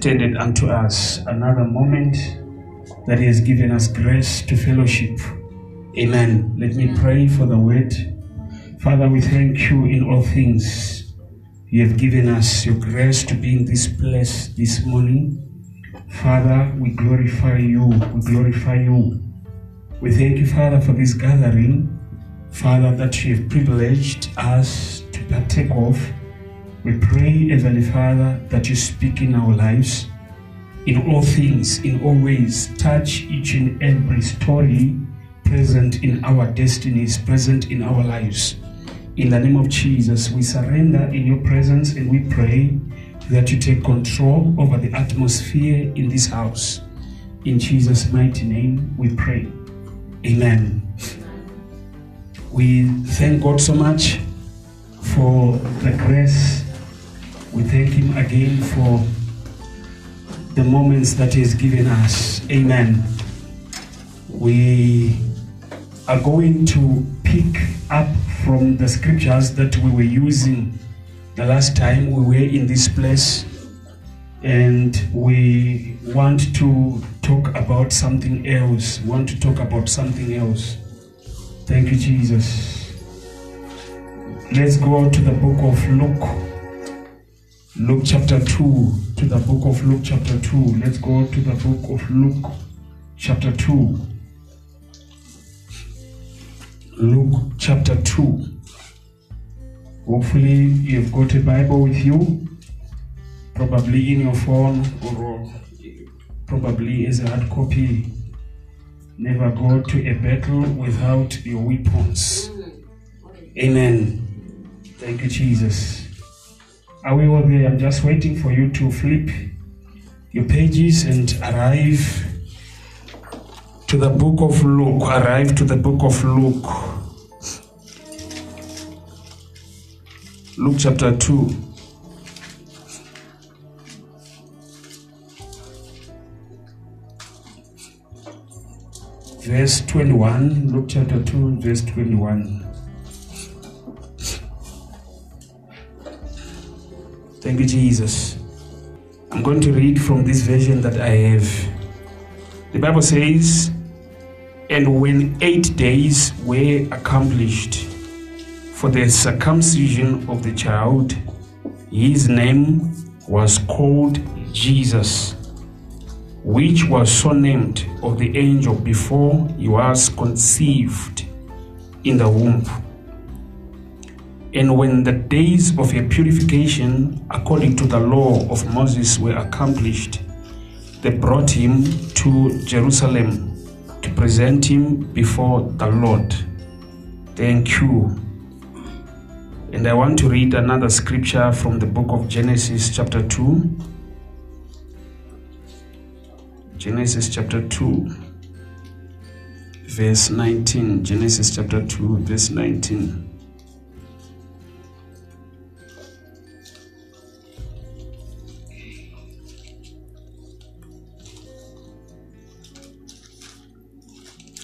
extended unto us another moment that He has given us grace to fellowship. Amen. Let me pray for the word. Father, we thank you in all things. You have given us your grace to be in this place this morning. Father, we glorify you. We glorify you. We thank you, Father, for this gathering. Father, that you have privileged us to partake of. We pray, Heavenly Father, that you speak in our lives, in all things, in all ways. Touch each and every story present in our destinies, present in our lives. In the name of Jesus, we surrender in your presence and we pray that you take control over the atmosphere in this house. In Jesus' mighty name, we pray. Amen. We thank God so much for the grace. We thank Him again for the moments that He has given us. Amen. We are going to pick up from the scriptures that we were using the last time we were in this place, and we want to talk about something else. We Want to talk about something else. Thank you, Jesus. Let's go to the book of Luke. Luke chapter 2. To the book of Luke chapter 2. Let's go to the book of Luke chapter 2. Luke chapter 2. Hopefully, you've got a Bible with you, probably in your phone or probably as a hard copy. Never go to a battle without your weapons. Amen. Thank you, Jesus. Are we all there? I'm just waiting for you to flip your pages and arrive to the book of Luke. Arrive to the book of Luke. Luke chapter 2. Verse 21. Luke chapter 2, verse 21. Thank you, Jesus. I'm going to read from this version that I have. The Bible says, And when eight days were accomplished for the circumcision of the child, his name was called Jesus, which was so named of the angel before he was conceived in the womb. And when the days of your purification, according to the law of Moses, were accomplished, they brought him to Jerusalem to present him before the Lord. Thank you. And I want to read another scripture from the book of Genesis, chapter 2. Genesis chapter 2, verse 19. Genesis chapter 2, verse 19.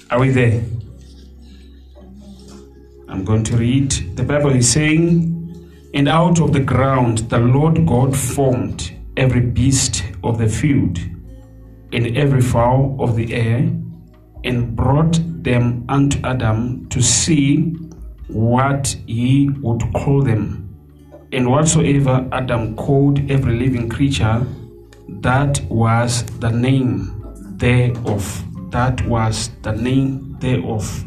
Are we there? I'm going to read. The Bible is saying, And out of the ground the Lord God formed every beast of the field and every fowl of the air, and brought them unto Adam to see what he would call them. And whatsoever Adam called every living creature, that was the name thereof. That was the name thereof.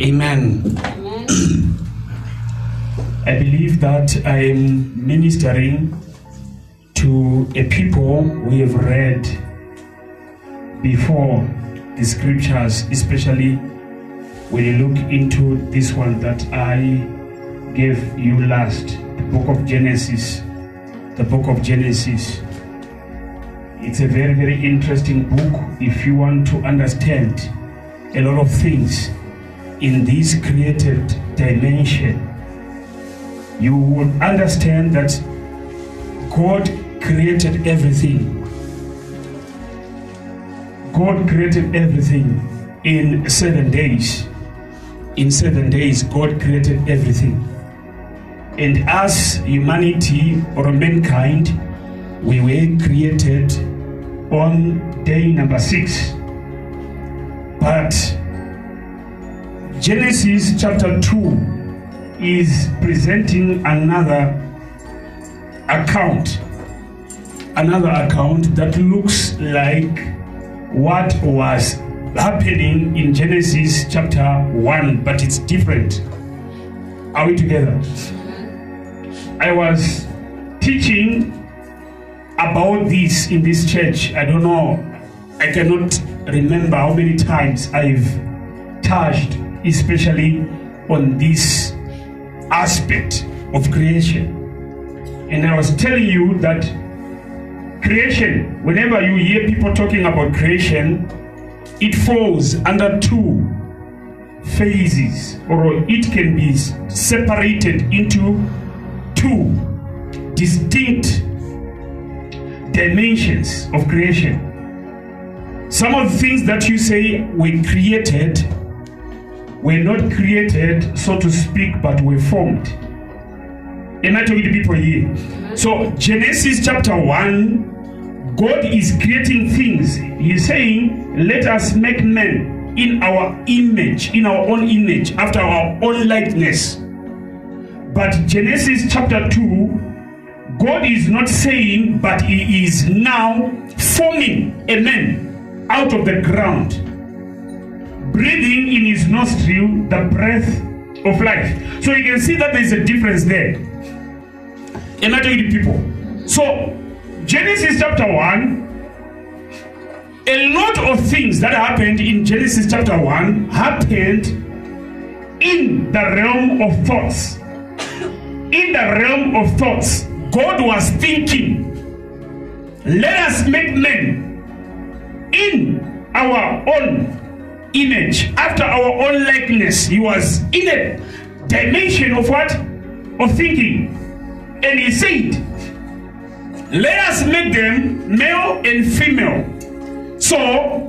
Amen. I believe that I'm ministering to a people we have read before the scriptures, especially when you look into this one that I gave you last, the book of Genesis. The book of Genesis. It's a very, very interesting book if you want to understand a lot of things in this created dimension. You will understand that God created everything. God created everything in seven days. In seven days, God created everything. And as humanity or mankind, we were created on day number six. But Genesis chapter 2 is presenting another account. Another account that looks like what was happening in Genesis chapter 1, but it's different. Are we together? I was teaching about this in this church. I don't know, I cannot remember how many times I've touched, especially on this aspect of creation. And I was telling you that creation, whenever you hear people talking about creation, it falls under two phases, or it can be separated into two distinct dimensions of creation. Some of the things that you say were created were not created, so to speak, but were formed. Am I talking to people here? So, Genesis chapter 1, God is creating things. He's saying, Let us make men in our image, in our own image, after our own likeness. But Genesis chapter 2, God is not saying, but He is now forming a man out of the ground, breathing in his nostril the breath of life. So you can see that there's a difference there. Am I talking to people? So, Genesis chapter 1, a lot of things that happened in Genesis chapter 1 happened in the realm of thoughts. In the realm of thoughts, God was thinking, let us make men in our own image, after our own likeness. He was in a dimension of what? Of thinking. And he said, let us make them male and female. So,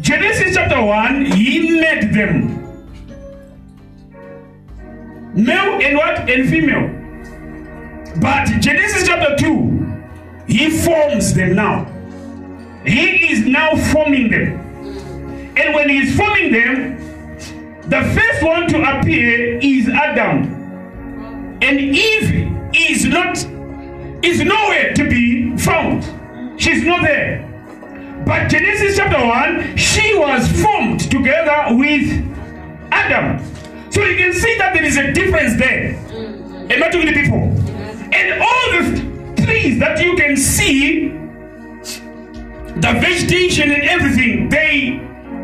Genesis chapter 1, he made them male and what? And female. But Genesis chapter 2, he forms them now. He is now forming them. And when he's forming them, the first one to appear is Adam. And Eve is not is nowhere to be found. She's not there. But Genesis chapter 1, she was formed together with Adam. So you can see that there is a difference there. Am I talking to people? And all the trees that you can see, the vegetation and everything, they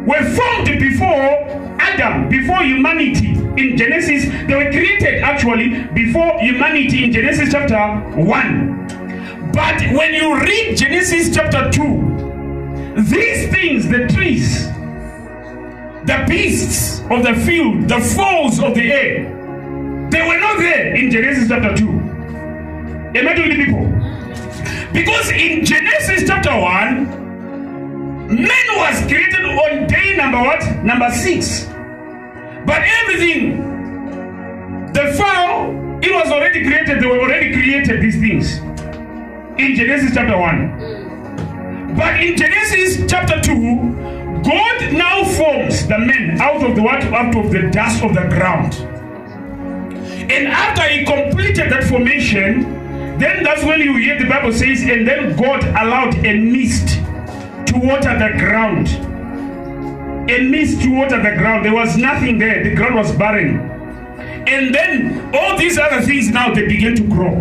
were formed before Adam, before humanity. In Genesis, they were created actually before humanity in Genesis chapter 1. But when you read Genesis chapter 2, these things, the trees, the beasts of the field, the fowls of the air, they were not there in Genesis chapter 2. Am I talking to people? Because in Genesis chapter 1, man was created on day number what? Number 6. But everything, the fowl, it was already created. They were already created, these things. In Genesis chapter 1. But in Genesis chapter 2, God now forms the men out of the what? Out of the dust of the ground. And after he completed that formation, then that's when you hear the Bible says, and then God allowed a mist to water the ground. A mist to water the ground. There was nothing there. The ground was barren. And then all these other things now they begin to grow.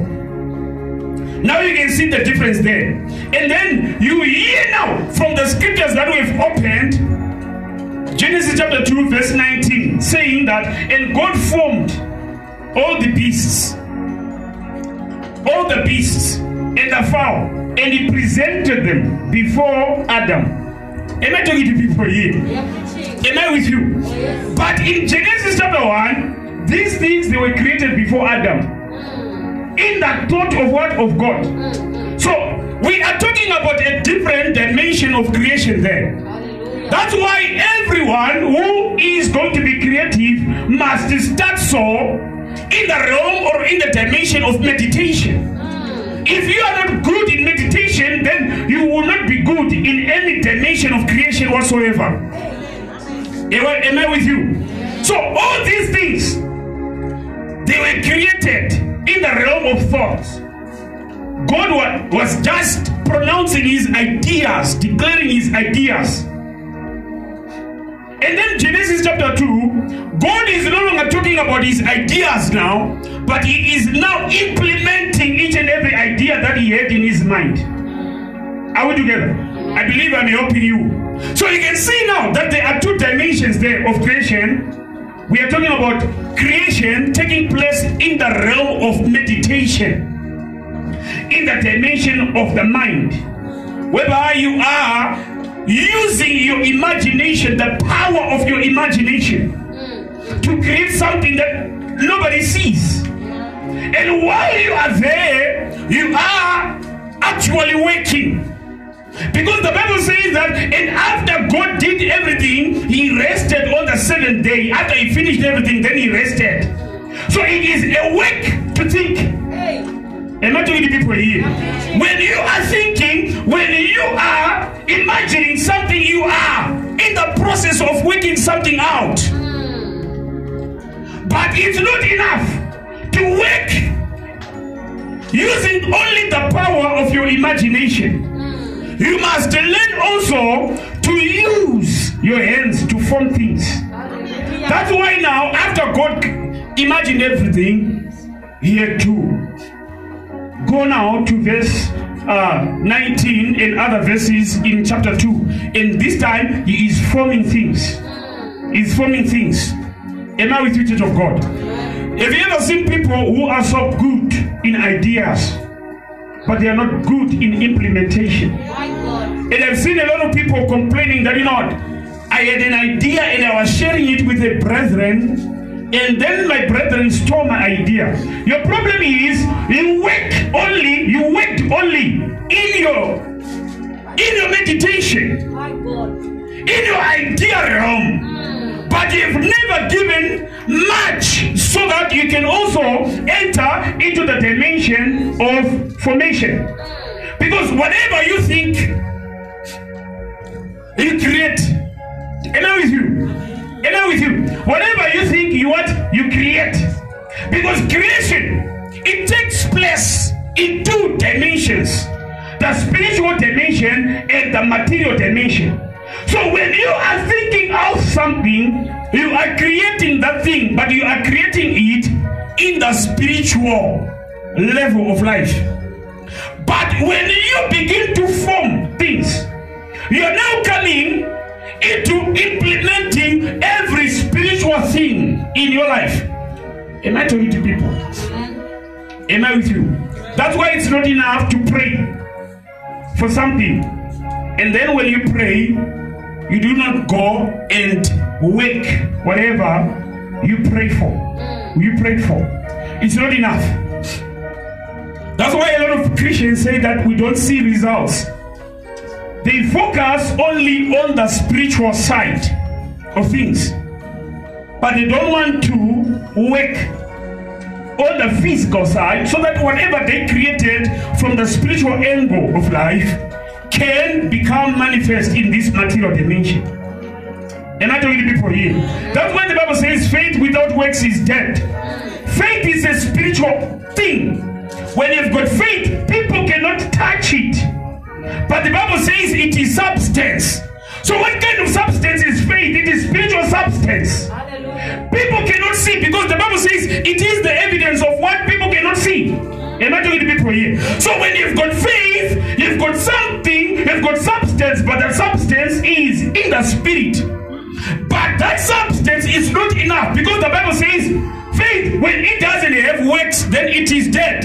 Now you can see the difference there. And then you hear now from the scriptures that we've opened, Genesis chapter 2, verse 19, saying that, and God formed all the beasts all the beasts and the fowl, and he presented them before Adam. Am I talking to people here? Am I with you? Oh, but in Genesis chapter 1, these things they were created before Adam. Mm. In the thought of what? Of God. Mm, mm. So we are talking about a different dimension of creation there. That's why everyone who is going to be creative must start so in the realm or in the dimension of meditation. Hmm. If you are not good in meditation, then you will not be good in any dimension of creation whatsoever. Am I, am I with you? So all these things, they were created in the realm of thoughts. God was just pronouncing his ideas, declaring his ideas. And then Genesis chapter 2, God is no longer talking about his ideas now, but he is now implementing each and every idea that he had in his mind. Are we together? I believe I'm helping you. So you can see now that there are two dimensions there of creation. We are talking about creation taking place in the realm of meditation, in the dimension of the mind, whereby you are using your imagination, the power of your imagination, mm. to create something that nobody sees. And while you are there, you are actually working. Because the Bible says that, and after God did everything, He rested on the seventh day. After He finished everything, then He rested. So it is a work to think. Am I talking to people here? When you are thinking, when you are imagining something, you are in the process of working something out. But it's not enough to work using only the power of your imagination. You must learn also to use your hands to form things. That's why now, after God imagined everything, he had to go now to verse uh, 19 and other verses in chapter 2. And this time, he is forming things. He's forming things. Am I with you, Church of God? Have you ever seen people who are so good in ideas, but they are not good in implementation? And I've seen a lot of people complaining that, you know what, I had an idea and I was sharing it with the brethren, and then my brethren stole my idea. Your problem is you work only, you worked only in your in your meditation, in your idea realm. Mm. But you've never given much so that you can also enter into the dimension of formation. Mm. Because whatever you think, you create. Am I with you? I with you? Whatever you think, you want, You create. Because creation, it takes place in two dimensions. The spiritual dimension and the material dimension. So when you are thinking of something, you are creating that thing, but you are creating it in the spiritual level of life. But when you begin to form things, you are now coming into implementing every spiritual thing in your life. Am I talking to people? Mm-hmm. Am I with you? That's why it's not enough to pray for something. And then when you pray, you do not go and wake whatever you pray for. Mm. You pray for. It's not enough. That's why a lot of Christians say that we don't see results. They focus only on the spiritual side of things, but they don't want to work on the physical side so that whatever they created from the spiritual angle of life can become manifest in this material dimension. And I to people here? That's why the Bible says faith without works is dead. Faith is a spiritual thing. When you've got faith, people cannot touch it. But the Bible says it is substance. So, what kind of substance is faith? It is spiritual substance. People cannot see because the Bible says it is the evidence of what people cannot see. Am I talking to people here? So when you've got faith, you've got something, you've got substance, but that substance is in the spirit. But that substance is not enough because the Bible says faith, when it doesn't have works, then it is dead.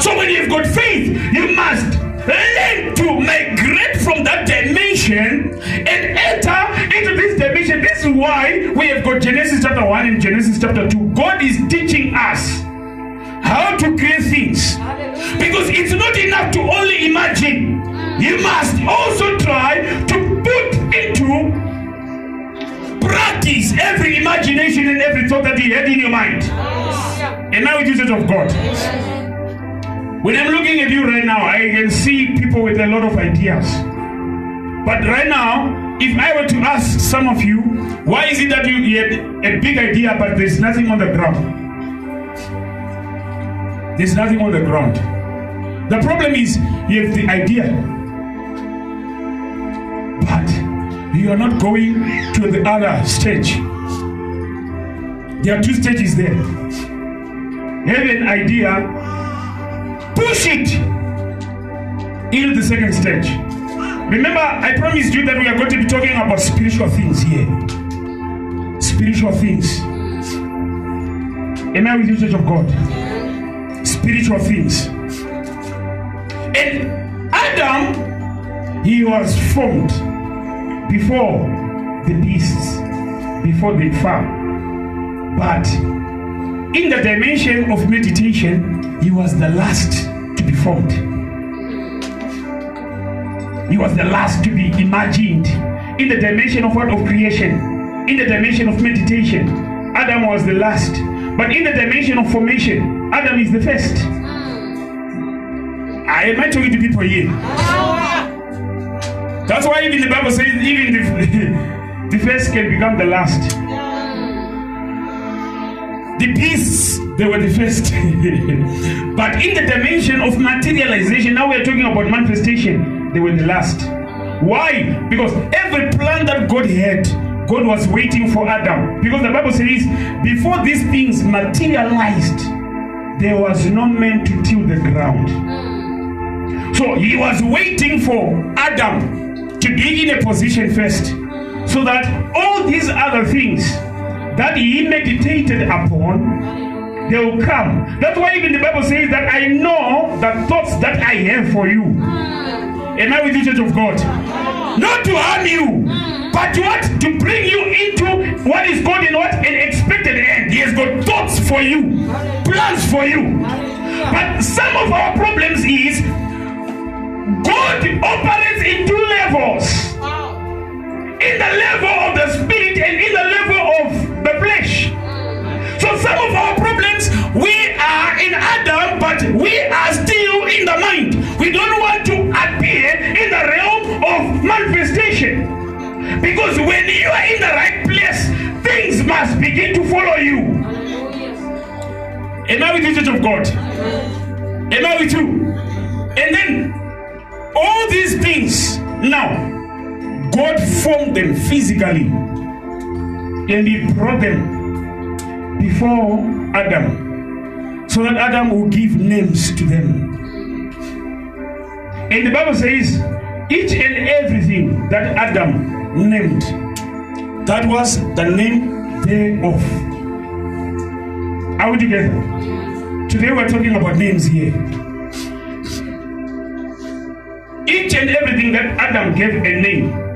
So when you've got faith, you must learn to migrate from that dimension and enter into this dimension. This is why we have got Genesis chapter 1 and Genesis chapter 2. God is teaching us how to create things. Because it's not enough to only imagine. Mm. You must also try to put into practice every imagination and every thought that you had in your mind. And now it is it of God. When I'm looking at you right now, I can see people with a lot of ideas. But right now, if I were to ask some of you, why is it that you you had a big idea but there's nothing on the ground? There's nothing on the ground. The problem is you have the idea, but you are not going to the other stage. There are two stages there. Have an idea, push it into the second stage. Remember, I promised you that we are going to be talking about spiritual things here. Spiritual things. Am I with you, Church of God? Spiritual things. And Adam, he was formed before the beasts, before the farm. But in the dimension of meditation, he was the last to be formed. He was the last to be imagined in the dimension of what of creation, in the dimension of meditation. Adam was the last, but in the dimension of formation, Adam is the first. I am I talking to people here? That's why even the Bible says even the, the first can become the last. The beasts, they were the first. but in the dimension of materialization, now we're talking about manifestation, they were the last. Why? Because every plan that God had, God was waiting for Adam. Because the Bible says, before these things materialized, there was no man to till the ground. So he was waiting for Adam to be in a position first, so that all these other things that he meditated upon, they will come. That's why even the Bible says that I know the thoughts that I have for you. Am I with you, Church of God? Not to harm you, but what? To bring you into what is called in what? An expected end. He has got thoughts for you, plans for you. But some of our problems is God operates in two levels in the level of the spirit and in the level of the flesh. So some of our problems, we are in Adam, but we are still in the mind. We don't want to appear in the realm of manifestation. Because when you are in the right place, things must begin to follow you. Am I with you, Church of God? Am I with you? And then all these things now God formed them physically and He brought them before Adam so that Adam will give names to them. And the Bible says, each and everything that Adam named, that was the name thereof. Are we together? Today we're talking about names here. Each and everything that Adam gave a name,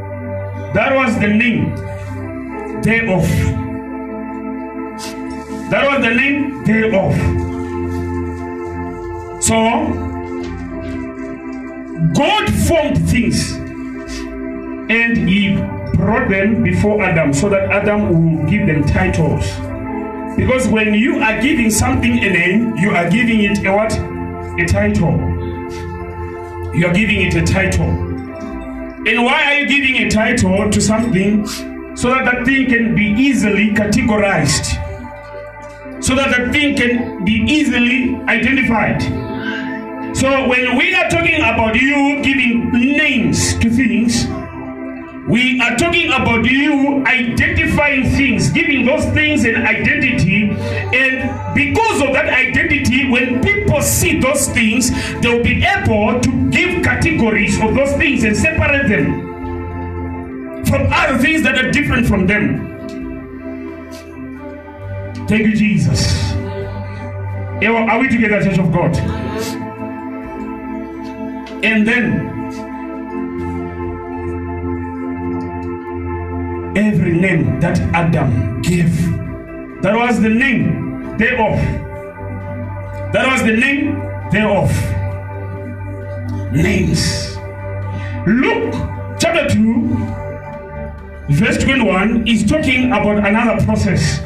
that was the name day thereof. That was the name day thereof. So, God formed things and He brought them before Adam so that Adam will give them titles. Because when you are giving something a name, you are giving it a what? A title. You are giving it a title. And why are you giving a title to something? So that that thing can be easily categorized. So that the thing can be easily identified. So when we are talking about you giving names to things, we are talking about you identifying things, giving those things an identity. And because of that identity, when people see those things, they'll be able to give categories of those things and separate them from other things that are different from them. Thank you, Jesus. Are we together, Church of God? And then every name that Adam gave. That was the name thereof. That was the name thereof. Names. Luke chapter 2, verse 21 is talking about another process.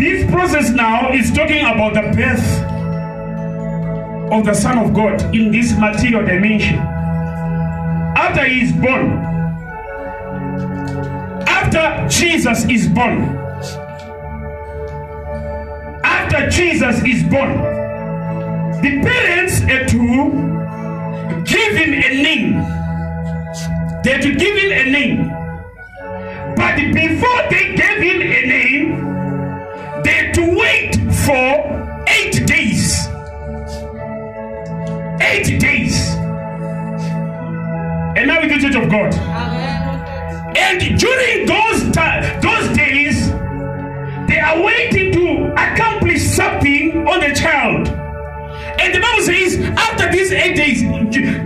This process now is talking about the birth of the Son of God in this material dimension. After he is born, after Jesus is born, after Jesus is born, the parents had to give him a name. They had to give him a name. But before they gave him a name, they had to wait for eight days. Eight days. And now with the church of God. And during those those days, they are waiting to accomplish something on the child. And the Bible says, after these eight days,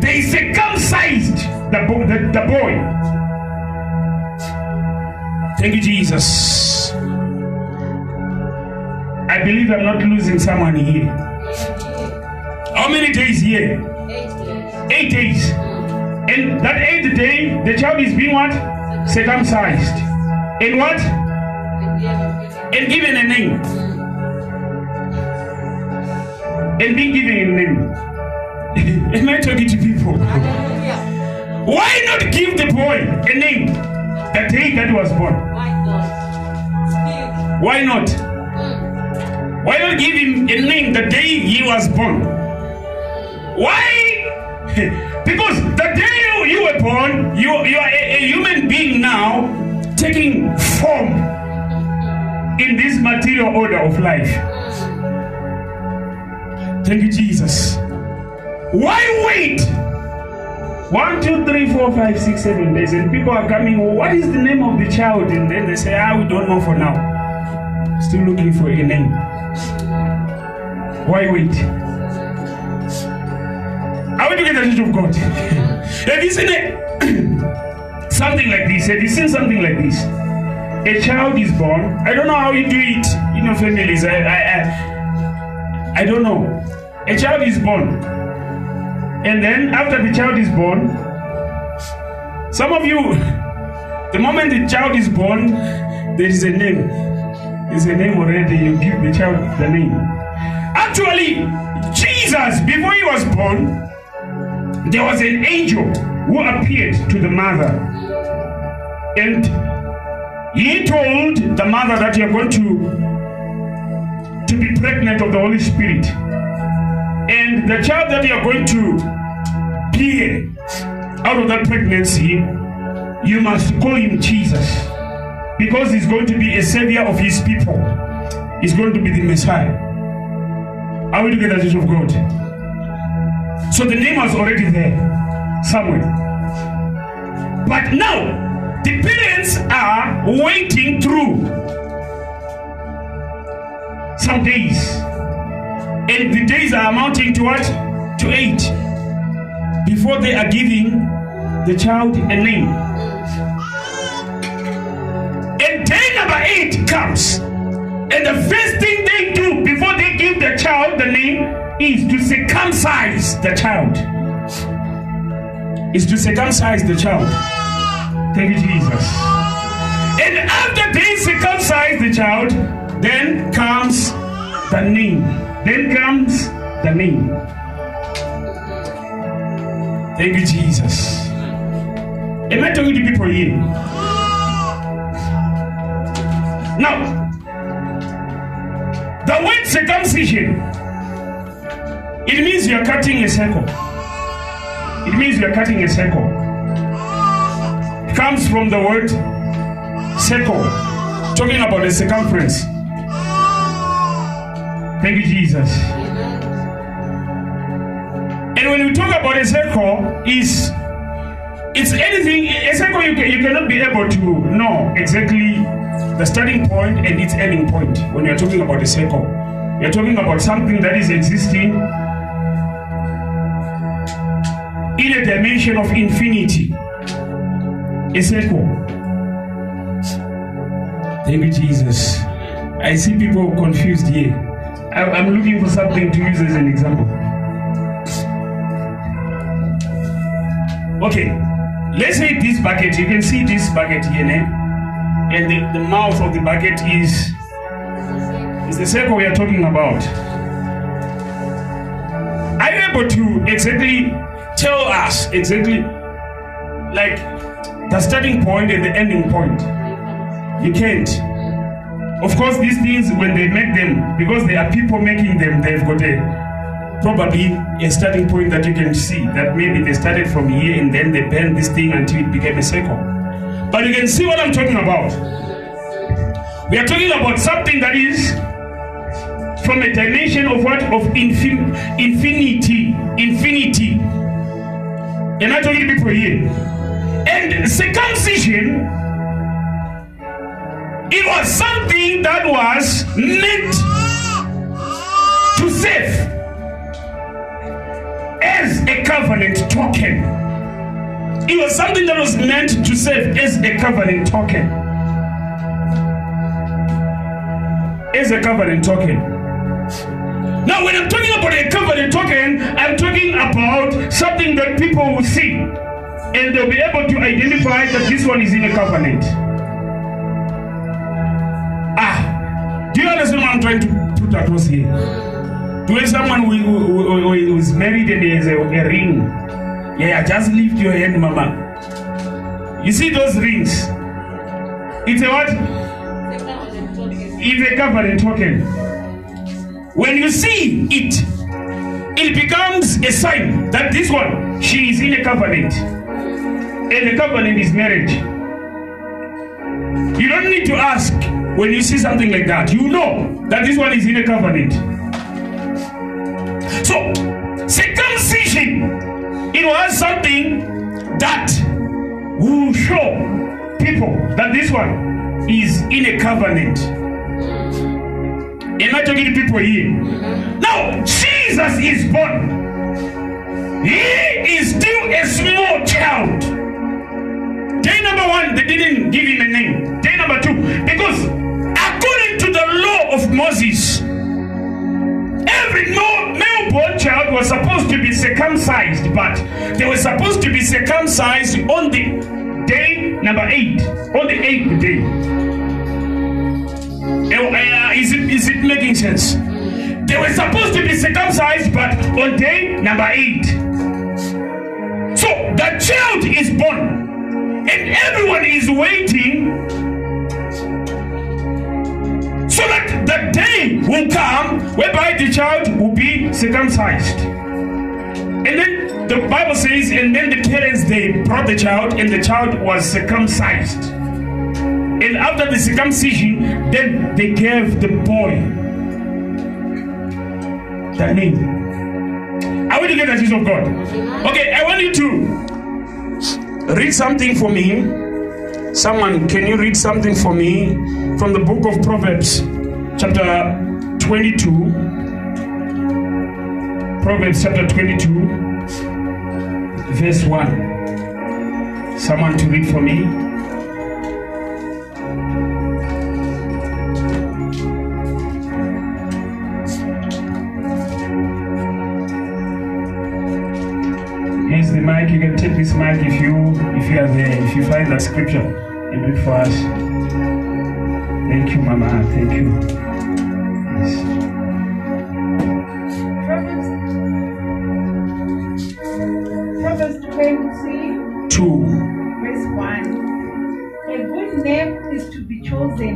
they circumcised the, bo- the, the boy. Thank you, Jesus. I believe I'm not losing someone here. How many days here? Eight days. Eight days. And that eighth day, the child is being what? Circumcised. And what? And given a name. And being given a name. Am I talking to people? Why not give the boy a name the day that he was born? Why not? Why not give him a name the day he was born? Why? because the day you, were born, you, you are a, a human being now taking form in this material order of life. Thank you, Jesus. Why wait? One, two, three, four, five, six, seven days, and people are coming. "Oh, What is the name of the child? And then they say, Ah, we don't know for now. Still looking for a name. Why wait? Are we together, Church of God? Have you seen it? something like this? Have you seen something like this? A child is born. I don't know how you do it in your families. I, I, I, I don't know. A child is born. And then after the child is born, some of you, the moment the child is born, there is a name. There's a name already. You give the child the name. Actually, Jesus, before he was born, there was an angel who appeared to the mother. And he told the mother that you're going to, to be pregnant of the Holy Spirit. And the child that you're going to bear out of that pregnancy, you must call him Jesus. Because he's going to be a savior of his people. He's going to be the Messiah. Are we together, Church of God? So the name was already there somewhere. But now, the parents are waiting through some days. And the days are amounting to what? To eight. Before they are giving the child a name. And day number eight comes. And the first thing they do before they give the child the name is to circumcise the child. Is to circumcise the child. Thank you, Jesus. And after they circumcise the child, then comes the name. Then comes the name. Thank you, Jesus. Am I talking to people here? Now, the word circumcision, it means you are cutting a circle. It means you are cutting a circle. It comes from the word circle, talking about the circumference. Thank you, Jesus. And when we talk about a circle, is it's anything a circle you, can, you cannot be able to know exactly the starting point and its ending point when you're talking about a circle. You're talking about something that is existing in a dimension of infinity. A circle. Thank you, Jesus. I see people confused here. I- I'm looking for something to use as an example. Okay, let's say this bucket. You can see this bucket here, and the, the mouth of the bucket is is the circle we are talking about. Are you able to exactly tell us exactly like the starting point and the ending point. You can't. Of course, these things, when they make them, because there are people making them, they've got a probably a starting point that you can see that maybe they started from here and then they bent this thing until it became a circle. But you can see what I'm talking about. We are talking about something that is from a dimension of what? Of infin- infinity. Infinity. Am I talking to people? And circumcision, it was something that was meant to save as a covenant token. It was something that was meant to serve as a covenant token. As a covenant token. Now, when I'm talking about a covenant token, I'm talking about something that people will see and they'll be able to identify that this one is in a covenant. Ah, do you understand what I'm trying to put across here? You have someone who, who, who, who is married and has a, a ring? Yeah, just lift your hand, mama. You see those rings? It's a what? It's a covenant token. When you see it, it becomes a sign that this one, she is in a covenant. And the covenant is marriage. You don't need to ask when you see something like that. You know that this one is in a covenant. So, circumcision, it was something that will show people that this one is in a covenant. Am I talking to people here? Now, Jesus is born. He is still a small child. Day number one, they didn't give him a name. Day number two, because according to the law of Moses, every no- male-born child was supposed to be circumcised, but they were supposed to be circumcised on the day number eight, on the eighth day. Uh, uh, is, it, is it making sense? They were supposed to be circumcised, but on day number eight. So the child is born, and everyone is waiting so that the day will come whereby the child will be circumcised. And then the Bible says, and then the parents they brought the child, and the child was circumcised. And after the circumcision, then they gave the boy the name. Are we together, Jesus of God? Okay, I want you to read something for me. Someone, can you read something for me from the book of Proverbs, chapter 22? Proverbs chapter 22, verse 1. Someone to read for me. You this mic if you if you are there. If you find that scripture, and read for us. Thank you, Mama. Thank you. Yes. Proverbs, Proverbs 23, Two. verse 1. A good name is to be chosen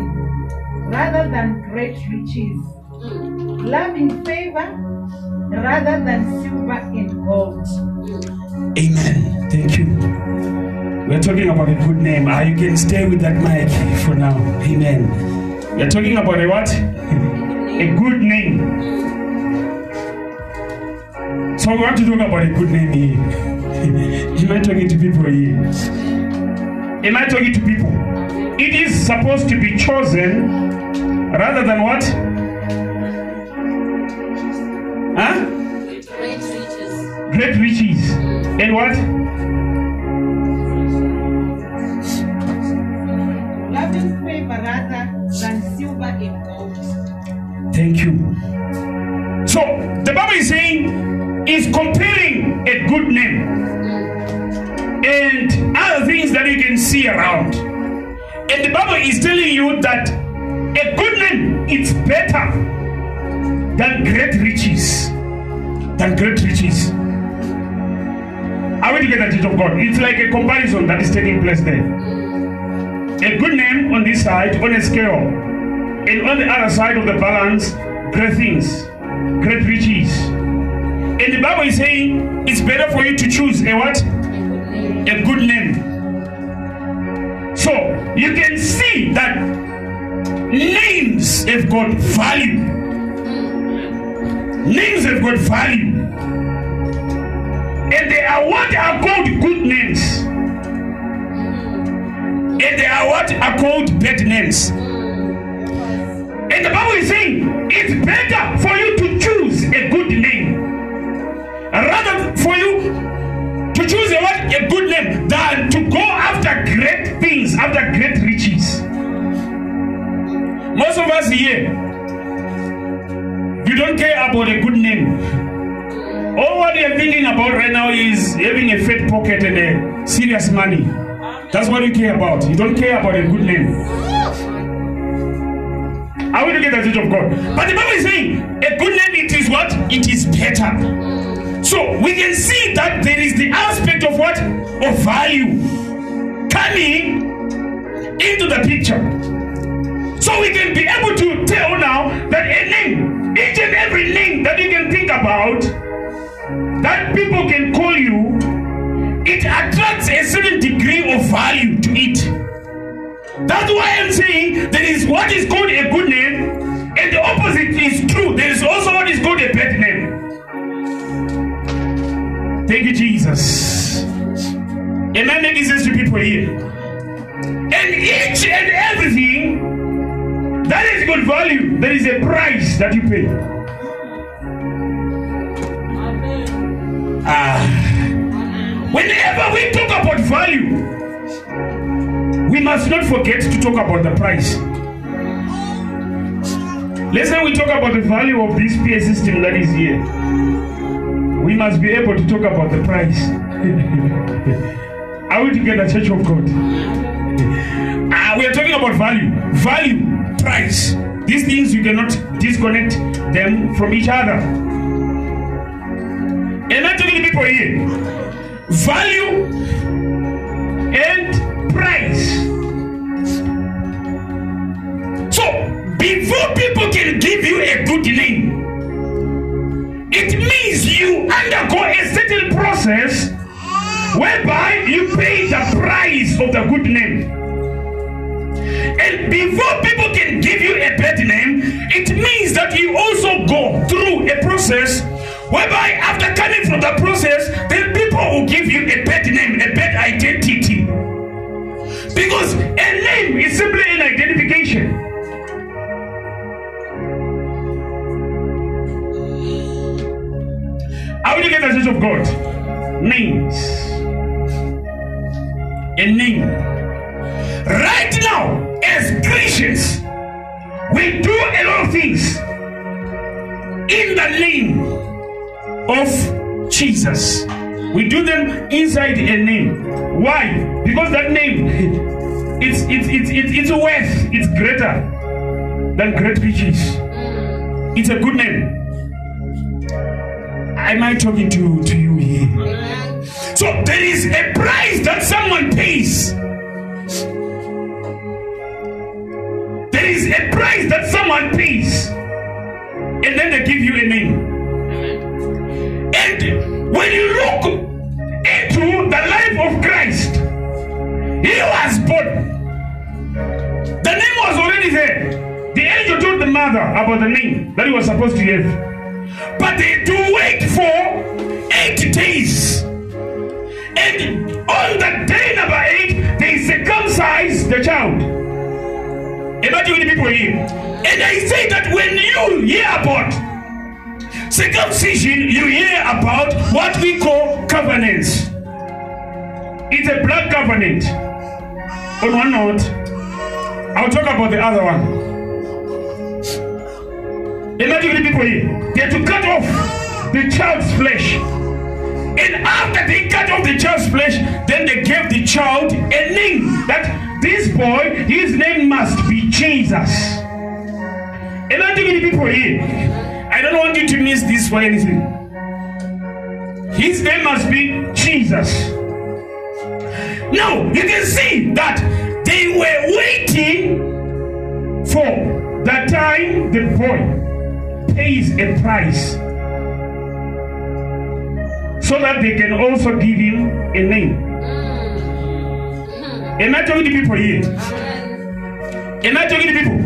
rather than great riches, loving favor rather than silver and gold. Amen. Thank you. We're talking about a good name. Ah, you can stay with that mic for now. Amen. We're talking about a what? a good name. So we want to talk about a good name here. Am I talking to people here? Am I talking to people? It is supposed to be chosen rather than what? Huh? Great riches. Great riches. And what? Loving favor rather than silver and gold. Thank you. So the Bible is saying is comparing a good name and other things that you can see around. And the Bible is telling you that a good name is better than great riches. than great riches. Are we together, Church of God? It's like a comparison that is taking place there. A good name on this side, on a scale, and on the other side of the balance, great things, great riches. And the Bible is saying it's better for you to choose a what? A good name. So you can see that names have got value. Names have got value. And they are what are called good names. Mm-hmm. And they are what are called bad names. Mm. And the Bible is saying it's better for you to choose a good name rather for you to choose a what a good name than to go after great things, after great riches. Most of us here, we don't care about a good name. All what you're thinking about right now is having a fat pocket and a serious money. That's what you care about. You don't care about a good name. Are we the Church of God? But the Bible is saying a good name it is what? It is better. So we can see that there is the aspect of what? Of value coming into the picture. So we can be able to tell now that a name, each and every name that you can think about, that people can call you, it attracts a certain degree of value to it. That's why I'm saying there is what is called a good name, and the opposite is true. There is also what is called a bad name. Thank you, Jesus. Am I making sense to people here? And each and everything that is good value, there is a price that you pay. Ah. Whenever we talk about value, we must not forget to talk about the price. Let's say we talk about the value of this PA system that is here. We must be able to talk about the price. are we together, Church of God? Ah, we are talking about value. Value, price. These things you cannot disconnect them from each other. To people here? Value and price. So, before people can give you a good name, it means you undergo a certain process whereby you pay the price of the good name. And before people can give you a bad name, it means that you also go through a process whereby after coming from the process, then people will give you a bad name, a bad identity. Because a name is simply an identification. Are we looking at the church of God? Names. A name. Right now, as Christians, we do a lot of things in the name of Jesus. We do them inside a name. Why? Because that name, it's it's it's it's, it's worth, it's greater than great riches. It's a good name. Am I talking to, to you here? So there is a price that someone pays. There is a price that someone pays. And then they give you a name. And when you look into the life of Christ, he was born. The name was already there. The angel told the mother about the name that he was supposed to have. But they to wait for eight days. And on the day number eight, they circumcised the child. Imagine the people here. And I say that when you hear about circumcision, you hear about what we call covenants. It's a blood covenant. On one note, I'll talk about the other one. Imagine the people here. They had to cut off the child's flesh. And after they cut off the child's flesh, then they gave the child a name that this boy, his name must be Jesus. Imagine the people here. I don't want you to miss this for anything. His name must be Jesus. Now you can see that they were waiting for the time the boy pays a price so that they can also give him a name. Mm. Am I talking to people here? Am I talking to people?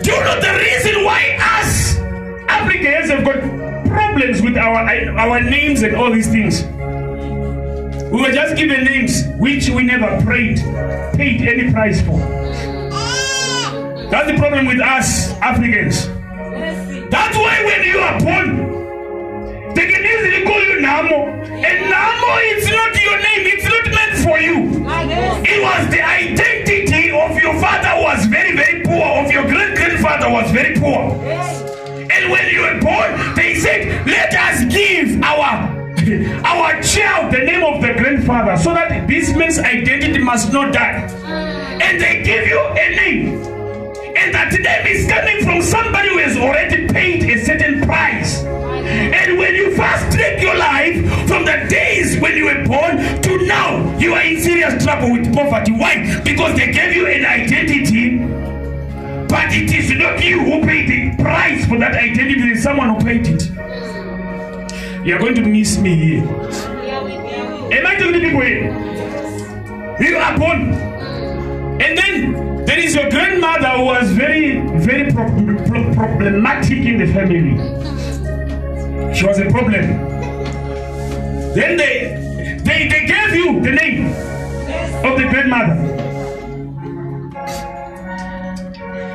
Do you know the reason why us Africans have got problems with our our names and all these things? We were just given names which we never prayed, paid any price for. That's the problem with us Africans. That's why when you are born, they can easily call you Nhamo. And Nhamo is not your name, it's not meant for you. It was the identity of your father was very, very poor, of your great grandfather was very poor. And when you were born, they said, let us give our our child the name of the grandfather so that this man's identity must not die. And they give you a name. And that name is coming from somebody who has already paid a certain price. And when you fast track your life from the days when you were born to now, you are in serious trouble with poverty. Why? Because they gave you an identity, but it is not you who paid the price for that identity, it is someone who paid it. You are going to miss me here. Am I talking to people here? You are born. And then there is your grandmother who was very, very pro- pro- problematic in the family. She was a problem. Then they, they, they gave you the name of the grandmother.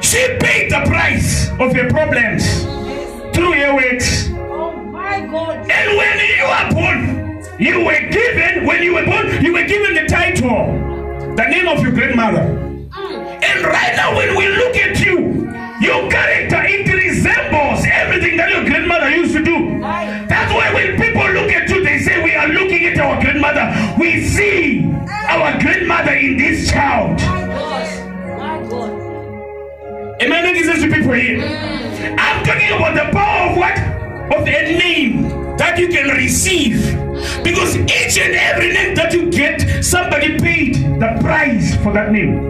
She paid the price of your problems through your works. Oh my God. And when you are born, you were given, when you were born, you were given the title, the name of your grandmother. Mm. And right now, when we look at you, your character, it resembles everything that your grandmother used to do. That's why when people look at you, they say, We are looking at our grandmother. We see our grandmother in this child. I'm talking about the power of what? Of a name that you can receive. Because each and every name that you get, somebody paid the price for that name.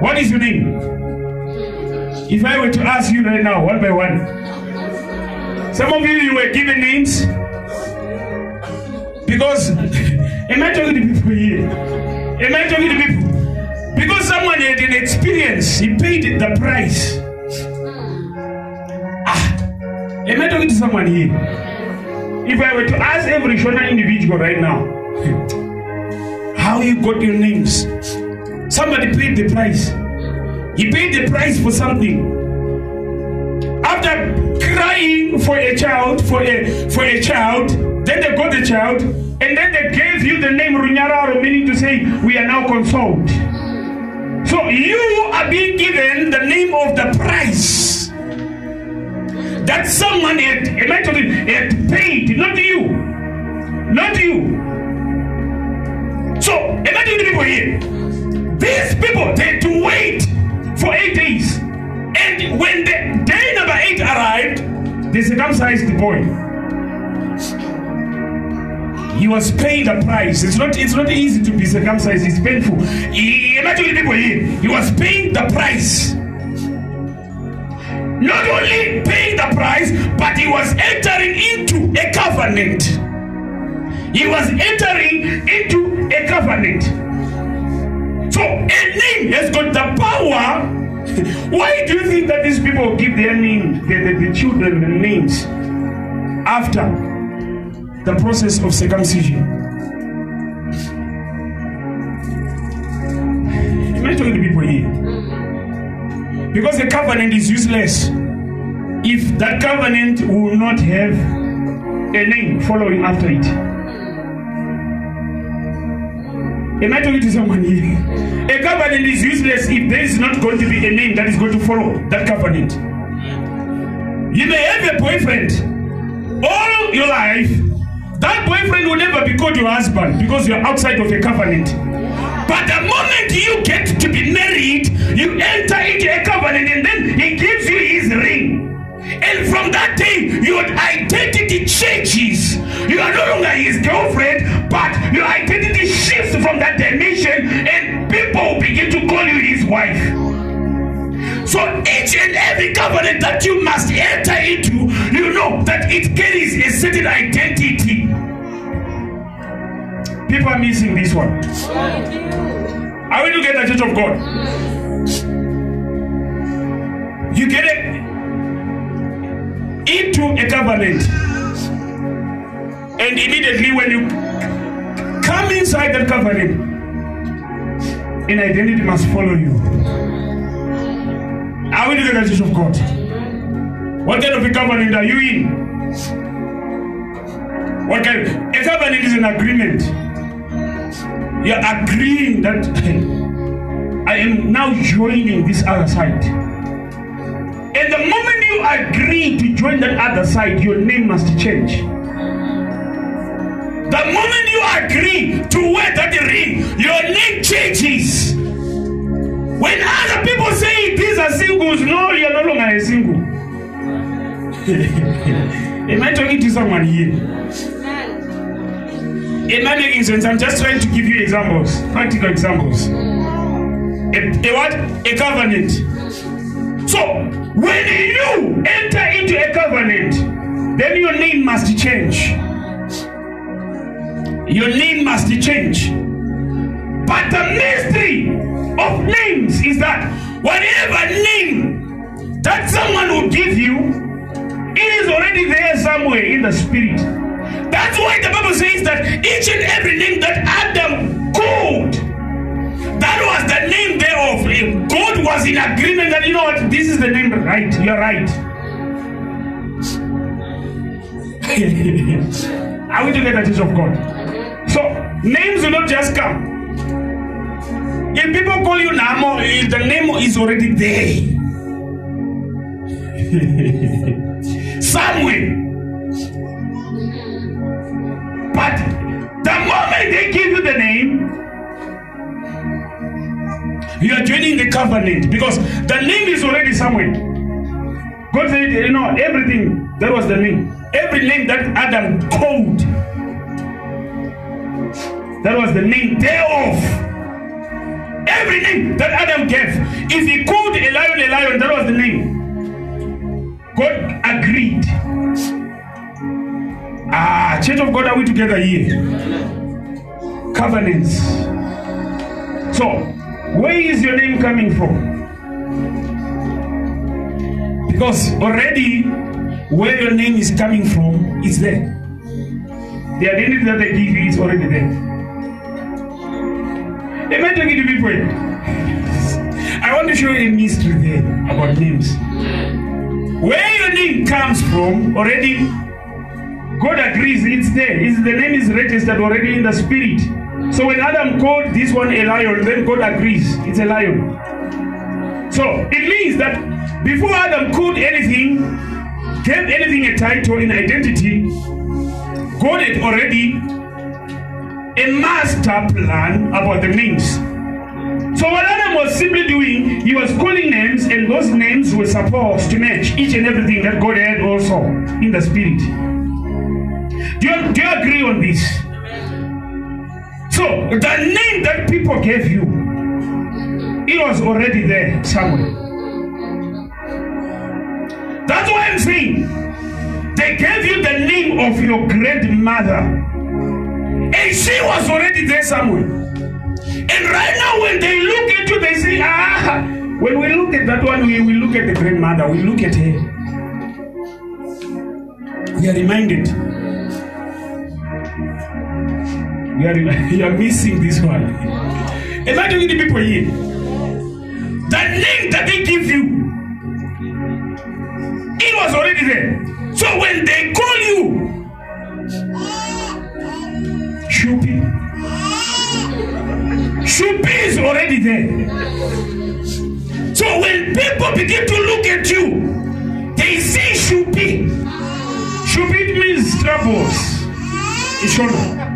What is your name? If I were to ask you right now, one by one, some of you, you were given names. Because, am I talking to people here? Am I talking to people? Because someone had an experience, he paid the price. Ah, am I talking to someone here? If I were to ask every Shona individual right now, how you got your names? Somebody paid the price. He paid the price for something. After crying for a child, for a for a child, then they got the child, and then they gave you the name Runyararo, meaning to say, we are now consoled. So you are being given the name of the price that someone had, had paid, not you. Not you. So, imagine the people here. These people, they had to wait for eight days. And when the day number eight arrived, they circumcised the boy. He was paying the price. It's not, it's not easy to be circumcised, it's painful. He, imagine people here. He was paying the price. Not only paying the price, but he was entering into a covenant. He was entering into a covenant. So a name has got the power. Why do you think that these people give their name, the, the, the children, the names after the process of circumcision? Am I talking to people here? Because the covenant is useless if that covenant will not have a name following after it. Am I talking to someone here? A covenant is useless if there is not going to be a name that is going to follow that covenant. You may have a boyfriend all your life. That boyfriend will never be called your husband because you're outside of a covenant. But the moment you get to be married, you enter into a covenant and then he gives you his ring. And from that day, your identity changes. You are no longer his girlfriend, but your identity shifts from that dimension, and people begin to call you his wife. So each and every covenant that you must enter into, you know that it carries a certain identity. People are missing this one. Are we together, Church of God? You get it into a covenant, and immediately when you come inside that covenant, an identity must follow you. Are we together, Church of God? What kind of a covenant are you in? What kind? A covenant is an agreement. You're agreeing that I am now joining this other side. And the moment you agree to join that other side, your name must change. The moment you agree to wear that ring, your name changes. When other people say these are singles, no, you're no longer a single. Am I talking to someone here? Am I making? I'm just trying to give you examples, practical examples. A, a what? A covenant. So, when you enter into a covenant, then your name must change. Your name must change. But the mystery of names is that whatever name that someone will give you, it is already there somewhere in the spirit. That's why the Bible says that each and every name that Adam called, that was the name thereof. God was in agreement that, you know what, this is the name, right? You're right. Are we together, Church of God? So, names will not just come. If people call you Nhamo, eh, the name is already there. Somewhere. But the moment they give you the name, you are joining the covenant because the name is already somewhere. God said, you know, everything that was the name, every name that Adam called, that was the name thereof. Every name that Adam gave, if he called a lion a lion, that was the name. God agreed. Ah, Church of God, are we together here? Covenants. So, where is your name coming from? Because already where your name is coming from is there. The identity that they give you is already there. Am I talking to people? I want to show you a mystery there about names. Where your name comes from, already God agrees it's there. The name is registered already in the spirit. So when Adam called this one a lion, then God agrees it's a lion. So it means that before Adam called anything, gave anything a title in identity, God had already a master plan about the names. So what Adam was simply doing, he was calling names, and those names were supposed to match each and everything that God had also in the spirit. Do you, do you agree on this? So the name that people gave you, it was already there somewhere. That's why I'm saying they gave you the name of your grandmother, and she was already there somewhere. And right now, when they look at you, they say, ah, when we look at that one, we, we look at the grandmother, we look at her. We are reminded. You are, you are missing this one. Am I talking to people here? The name that they give you, it was already there. So when they call you, Shupi, Shupi is already there. So when people begin to look at you, they see Shupi. Shupi means troubles. Ishona.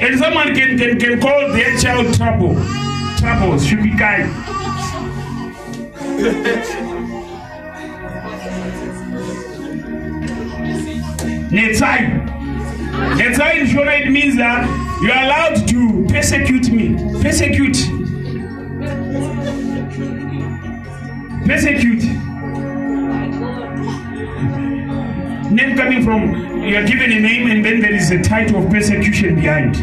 And someone can, can, can call their child trouble. Troubles, Shupi guy. Netzai. sign, Shona, it means that you are allowed to persecute me. Persecute. Persecute. Name coming from, you are given a name and then there is a title of persecution behind.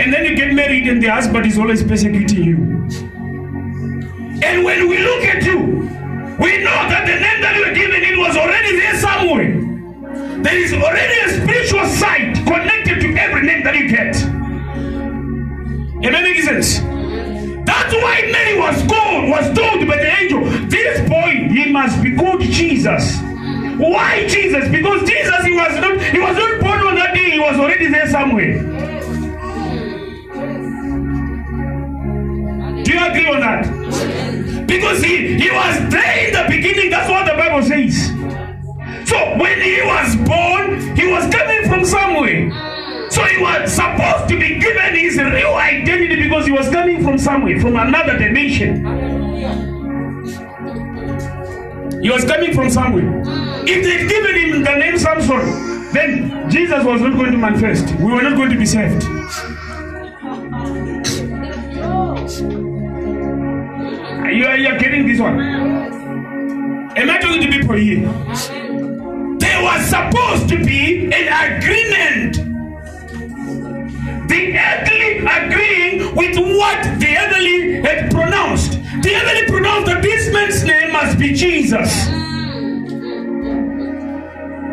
And then you get married and the husband is always persecuting you. And when we look at you, we know that the name that you were given it was already there somewhere. There is already a spiritual side connected to every name that you get. Am I making sense? That's why Mary was called, was told by the angel, this boy, he must be called Jesus. Why Jesus? Because Jesus, he was not, he was not born on that day, he was already there somewhere. Do you agree on that? Because he, he was there in the beginning, that's what the Bible says. So when he was born, he was coming from somewhere. So he was supposed to be given his real identity because he was coming from somewhere, from another dimension. He was coming from somewhere. If they'd given him the name Samson, then Jesus was not going to manifest. We were not going to be saved. You are, you getting this one? Am I talking to people here? There was supposed to be an agreement. The earthly agreeing with what the heavenly had pronounced. The heavenly pronounced that this man's name must be Jesus.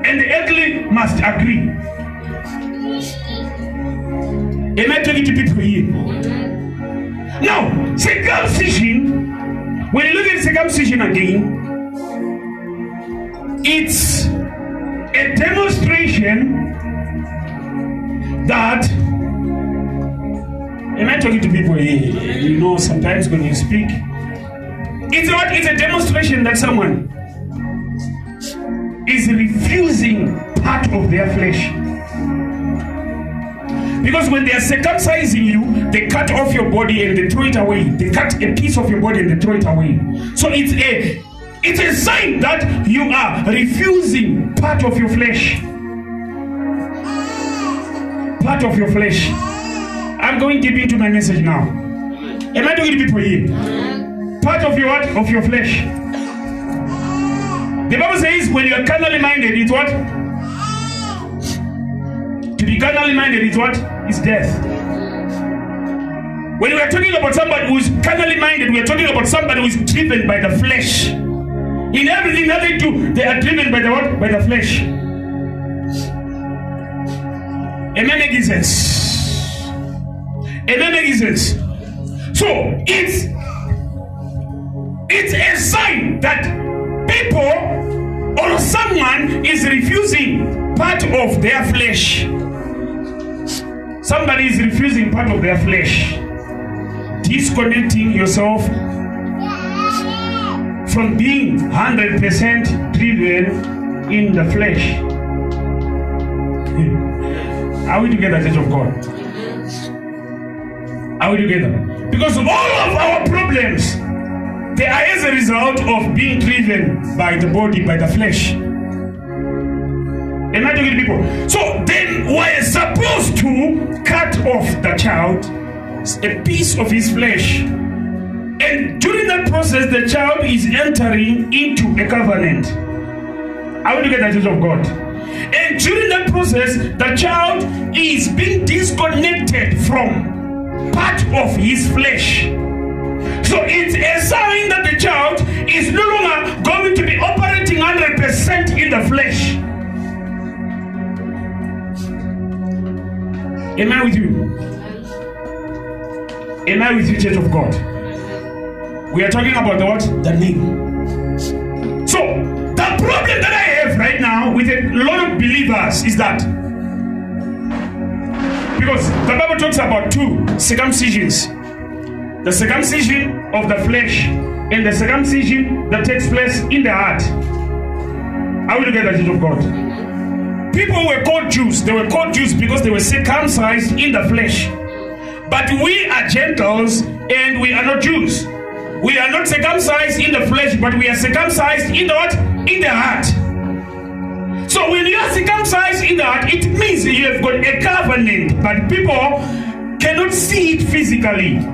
And the earthly must agree. Am I talking to people here? Now, circumcision, when you look at circumcision again, it's a demonstration that am I talking to people here? You know, sometimes when you speak, it's what it's a demonstration that someone is refusing part of their flesh. Because when they are circumcising you, they cut off your body and they throw it away. They cut a piece of your body and they throw it away. So it's a it's a sign that you are refusing part of your flesh. Part of your flesh. I'm going deep into my message now. Am I doing to people here? Part of your what? Of your flesh. The Bible says when you are carnally minded, it's what? To be carnally minded is what? Is death. When we are talking about somebody who is carnally minded, we are talking about somebody who is driven by the flesh. In everything that they do, they are driven by the what? By the flesh. Amen making sense. Amen making sense. So it's it's a sign that people or someone is refusing part of their flesh. Somebody is refusing part of their flesh. Disconnecting yourself from being 100% driven in the flesh. Are we together, Church of God? Are we together? Because of all of our problems, they are as a result of being driven by the body, by the flesh. Am I talking to people? So then we're supposed to cut off the child a piece of his flesh. And during that process, the child is entering into a covenant. Are get the Church of God? And during that process, the child is being disconnected from part of his flesh. So it's a sign that the child is no longer going to be operating 100% in the flesh. Am I with you? Am I with you, Church of God? We are talking about the what? The name. So, the problem that I have right now with a lot of believers is that because the Bible talks about two circumcisions the circumcision of the flesh and the circumcision that takes place in the heart. Are we together, Church of God? People were called Jews. They were called Jews because they were circumcised in the flesh. But we are Gentiles and we are not Jews. We are not circumcised in the flesh, but we are circumcised in the what? In the heart. So when you are circumcised in the heart, it means you have got a covenant, but people cannot see it physically.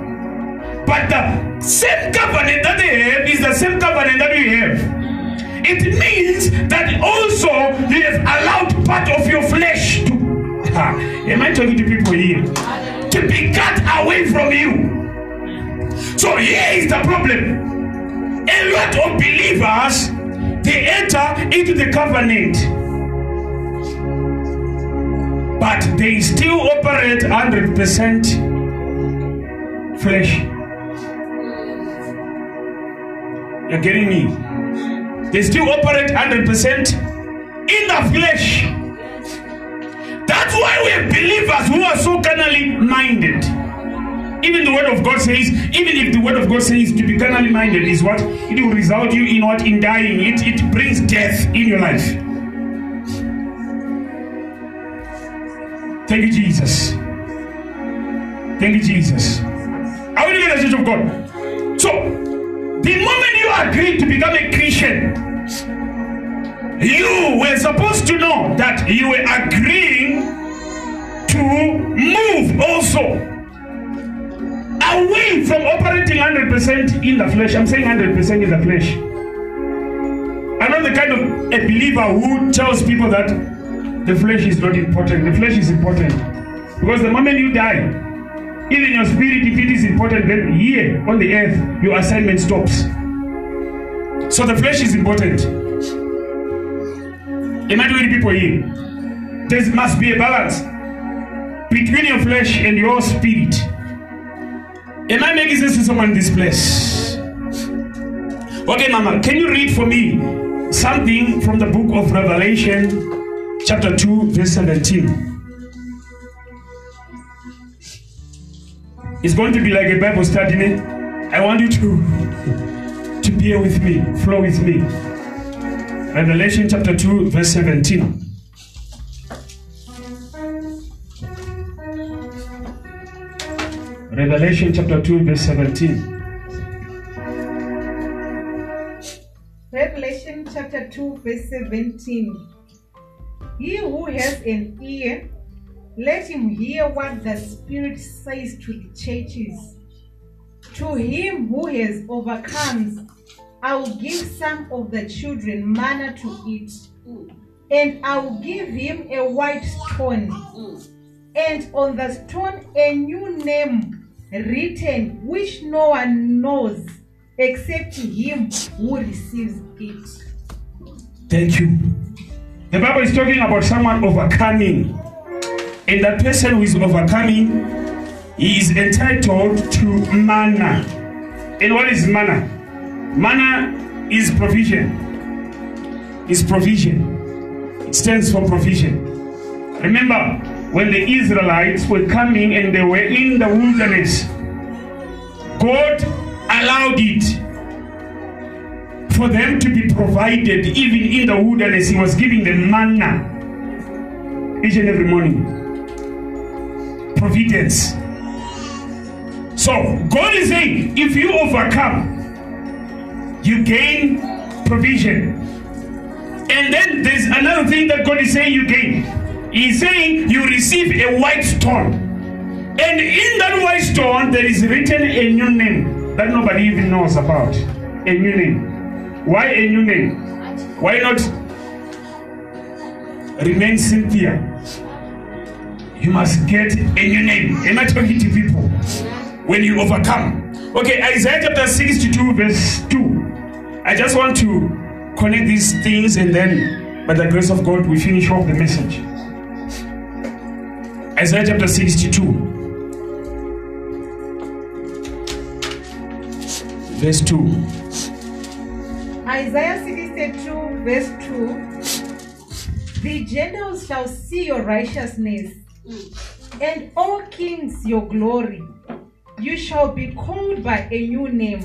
But the same covenant that they have is the same covenant that we have. It means that also you have allowed part of your flesh to. Am I talking to people here? To be cut away from you. So here is the problem. A lot of believers they enter into the covenant, but they still operate 100% flesh. You're getting me? They still operate 100% in the flesh. That's why we have believers who are so carnally minded. Even the word of God says, even if the word of God says to be carnally minded is what? It will result you in what? In dying. It, it brings death in your life. Thank you, Jesus. Thank you, Jesus. Are we looking the church of God? So, the moment you agree to become a Christian, you were supposed to know that you were agreeing to move also away from operating 100% in the flesh. I'm saying 100% in the flesh. I'm not the kind of a believer who tells people that the flesh is not important. The flesh is important. Because the moment you die, even your spirit, if it is important, then here on the earth, your assignment stops. So the flesh is important. Am I doing people here? There must be a balance between your flesh and your spirit. Am I making sense to someone in this place? Okay, Mama, can you read for me something from the book of Revelation, chapter 2, verse 17? It's going to be like a Bible study. I want you to, to bear with me, flow with me. Revelation chapter 2, verse 17. Revelation chapter 2, verse 17. Revelation chapter 2, verse 17. He who has an ear, let him hear what the Spirit says to the churches. To him who has overcome, I will give some of the children manna to eat, and I will give him a white stone, and on the stone a new name written, which no one knows except him who receives it. Thank you. The Bible is talking about someone overcoming. And that person who is overcoming, is entitled to manna. And what is manna? Manna is provision. Is provision. It stands for provision. Remember, when the Israelites were coming and they were in the wilderness, God allowed it for them to be provided even in the wilderness. He was giving them manna each and every morning. Providence. So God is saying, if you overcome, you gain provision. And then there's another thing that God is saying you gain. He's saying you receive a white stone. And in that white stone, there is written a new name that nobody even knows about. A new name. Why a new name? Why not remain Cynthia? You must get a new name. Am I talking to people? When you overcome. Okay, Isaiah chapter 62, verse 2. I just want to connect these things and then, by the grace of God, we finish off the message. Isaiah chapter 62, verse 2. Isaiah 62, verse 2 The Gentiles shall see your righteousness, Mm. and all kings your glory. You shall be called by a new name,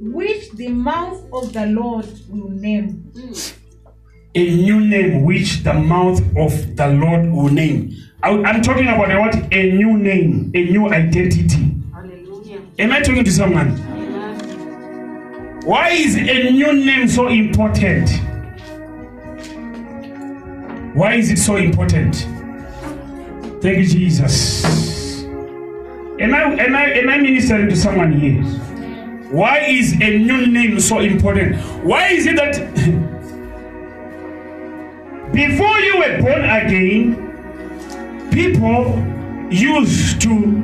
which the mouth of the Lord will name. A new name which the mouth of the Lord will name. I- I'm talking about a what? A new name, a new identity. Hallelujah. Am I talking to someone? Amen. Why is a new name so important? Why is it so important? Thank you, Jesus. Am I, am I, am I ministering to someone here? Why is a new name so important? Why is it that before you were born again, people used to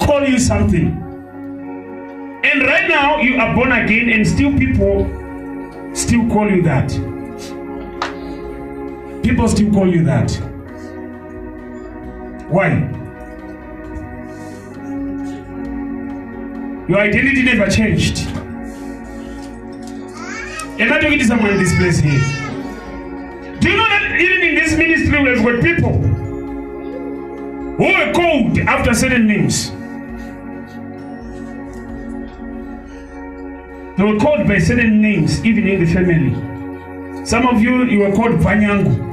call you something. And right now you are born again and still people still call you that. People still call you that. Why? Your identity never changed. Am I talking to someone in this place here? Do you know that even in this ministry we've got people who were called after certain names? They were called by certain names, even in the family. Some of you, you were called Vanyangu.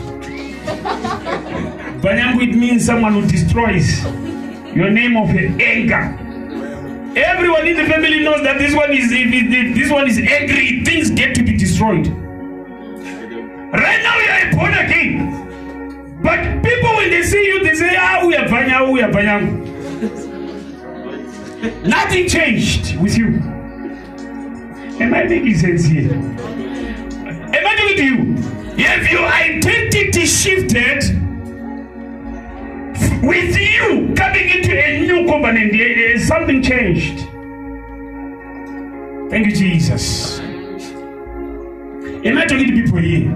Vanyangu, it means someone who destroys. Your name of anger. Everyone in the family knows that this one is if it- this one is angry. Things get to be destroyed. Right now you are born again, but people when they see you, they say, "Ah, we are Vanyangu, we are Vanyangu." Nothing changed with you. Am I making sense here? Am I talking to you? Have your identity shifted with you coming into a new covenant? Something changed. Thank you, Jesus. Am I talking to people here?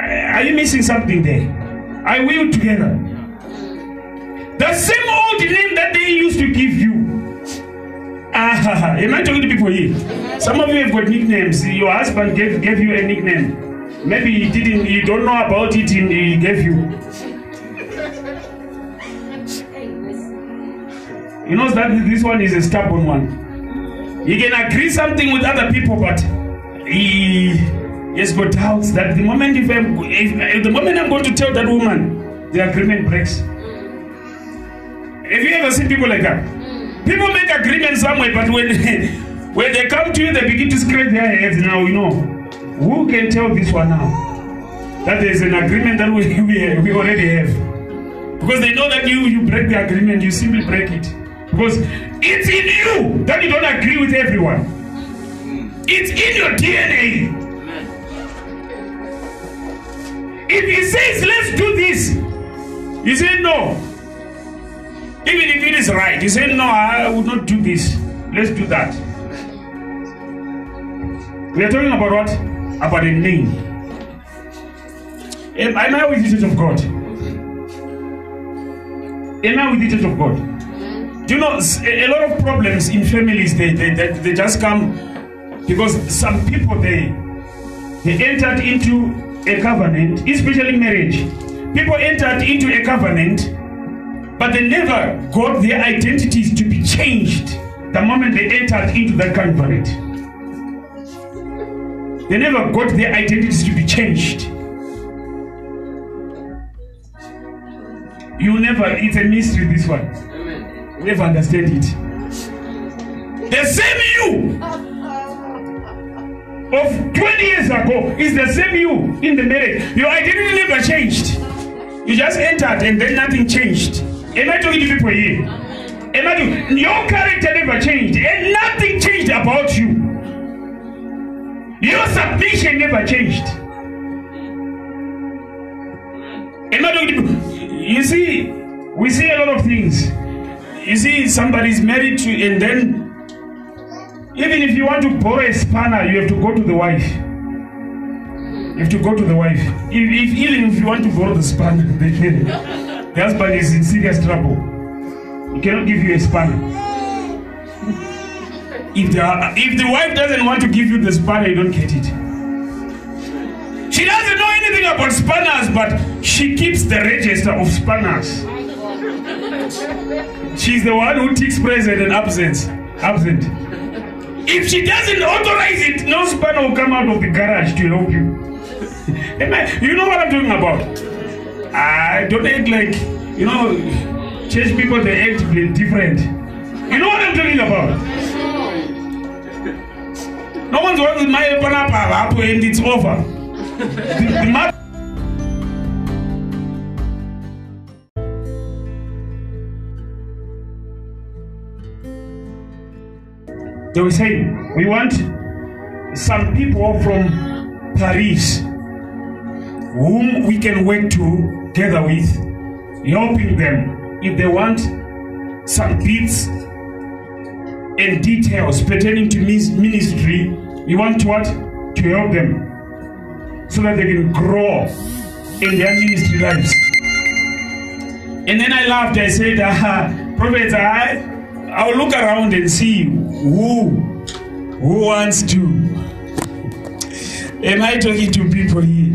Are you missing something there? Are we together? The same old name that they used to give you. Ah, am I talking to people here? Some of you have got nicknames. Your husband gave, gave you a nickname. Maybe he didn't, you don't know about it, he gave you. He knows that this one is a stubborn one. He can agree something with other people, but he has got doubts that the moment if, if, if the moment I'm going to tell that woman, the agreement breaks. Have you ever seen people like that? People make agreements somewhere, but when when they come to you, they begin to scratch their heads. Now you know who can tell this one now that there is an agreement that we, we, we already have because they know that you you break the agreement, you simply break it because it's in you that you don't agree with everyone. It's in your DNA. If he says let's do this, you say no. Even if it is right, you say, No, I would not do this. Let's do that. We are talking about what? About a name. Am, am I with the church of God? Am I with the church of God? Mm-hmm. Do you know a lot of problems in families they, they, they, they just come because some people they they entered into a covenant, especially marriage. People entered into a covenant but they never got their identities to be changed the moment they entered into that covenant. They never got their identities to be changed. You never, it's a mystery, this one. You never understand it. The same you of 20 years ago is the same you in the marriage. Your identity never changed. You just entered and then nothing changed. Am I talking to people here? Am I talking? Your character never changed and nothing changed about you. Your submission never changed. Am? You see, we see a lot of things. You see, somebody's married to, and then even if you want to borrow a spanner, you have to go to the wife. You have to go to the wife. If, if even if you want to borrow the spanner, the, the husband is in serious trouble. He cannot give you a spanner. If the if the wife doesn't want to give you the spanner, you don't get it. She doesn't know anything about spanners, but she keeps the register of spanners. She's the one who takes present and absent. Absent. If she doesn't authorize it, no spanner will come out of the garage to help you. Am I- you know what I'm talking about? I don't act like, you know, church people, they act different. You know what I'm talking about? No one's wants my and it's over. The, the mother They were saying, we want some people from Parys whom we can work together with, helping them if they want some bits and details pertaining to ministry. We want to what? To help them so that they can grow in their ministry lives. And then I laughed. I said, uh, Prophet, I, I'll look around and see who, who wants to. Am I talking to people here?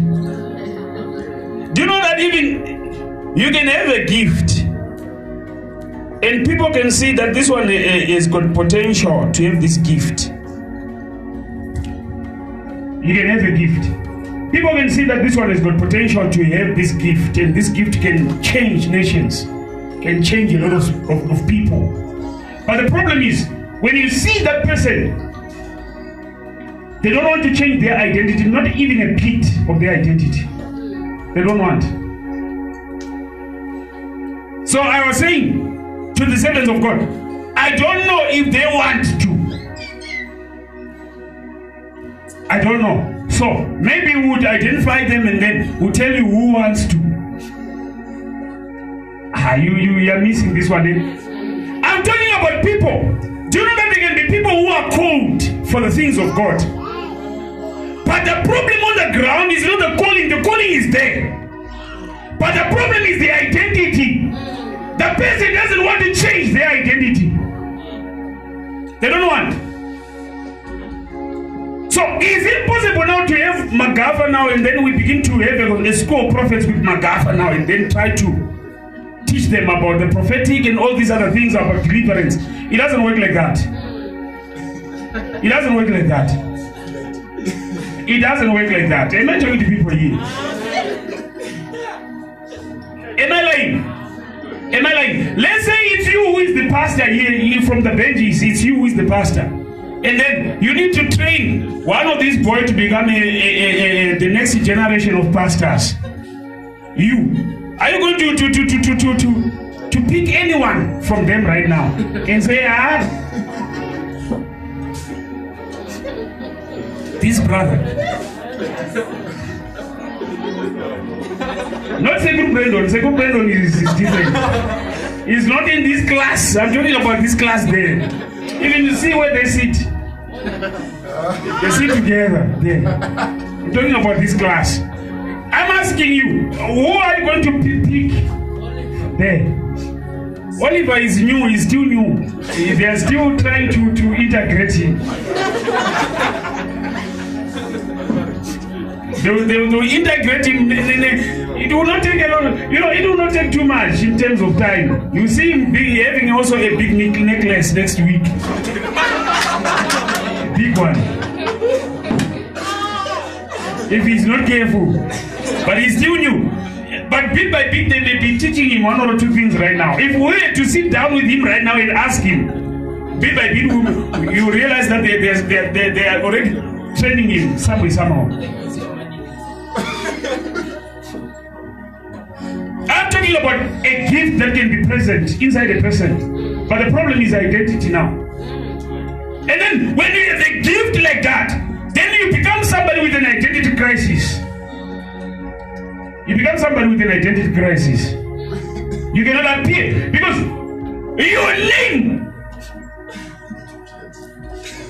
Do you know that even you can have a gift and people can see that this one eh, has got potential to have this gift. You can have a gift. People can see that this one has got potential to have this gift, and this gift can change nations, can change a lot of, of, of people. But the problem is, when you see that person, they don't want to change their identity, not even a bit of their identity. They don't want. So I was saying to the servants of God, I don't know if they want to. I don't know. So maybe we would identify them and then we'll tell you who wants to. Ah, you, you, you are missing this one. Eh? I'm talking about people. Do you know that there can be people who are called for the things of God? But the problem on the ground is not the calling, the calling is there. But the problem is the identity. The person doesn't want to change their identity. They don't want. So is it possible now to have Magafa now and then we begin to have a, school of prophets with Magafa now and then try to teach them about the prophetic and all these other things about deliverance? It doesn't work like that. It doesn't work like that. It doesn't work like that. Am I talking to people here? Am I lying? Am I lying? Let's say it's you who is the pastor here, from the benches. It's you who is the pastor. And then you need to train one of these boys to become a, a, a, the next generation of pastors. You. Are you going to, to, to, to, to, to, to, to pick anyone from them right now and say, ah, this brother. Not Second Brandon. Second Brandon is, is different. He's not in this class. I'm talking about this class there. Even you see where they sit. They sit together there. I'm talking about this class. I'm asking you, who are you going to pi- pick there? Oliver is new, he's still new. They are still trying to, to integrate him. They will, they will integrate him. It will not take a lot. You know, it will not take too much in terms of time. You see him be, having also a big neck- necklace next week. big one. If he's not careful, but he's still new. But bit by bit, they may be teaching him one or two things right now. If we were to sit down with him right now and ask him, bit by bit, you realize that they, they, they, they, they are already training him some way, somehow. I'm talking about a gift that can be present inside a person. But the problem is identity now. And then when you have a gift like that, then you become somebody with an identity crisis. You become somebody with an identity crisis. You cannot appear because your name.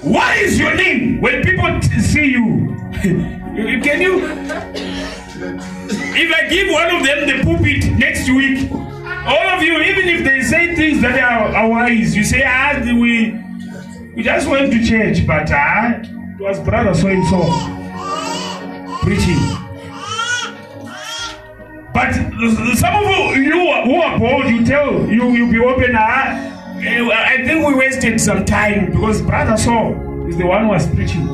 What is your name when people see you? Can you? If I give one of them the pulpit next week, all of you, even if they say things that are, are wise, you say, ah, we, we just went to church, but ah, it was brother so and so preaching. But some of you who are, bold, you tell, you you be open. Ah, eh, I think we wasted some time because brother Saul is the one who was preaching.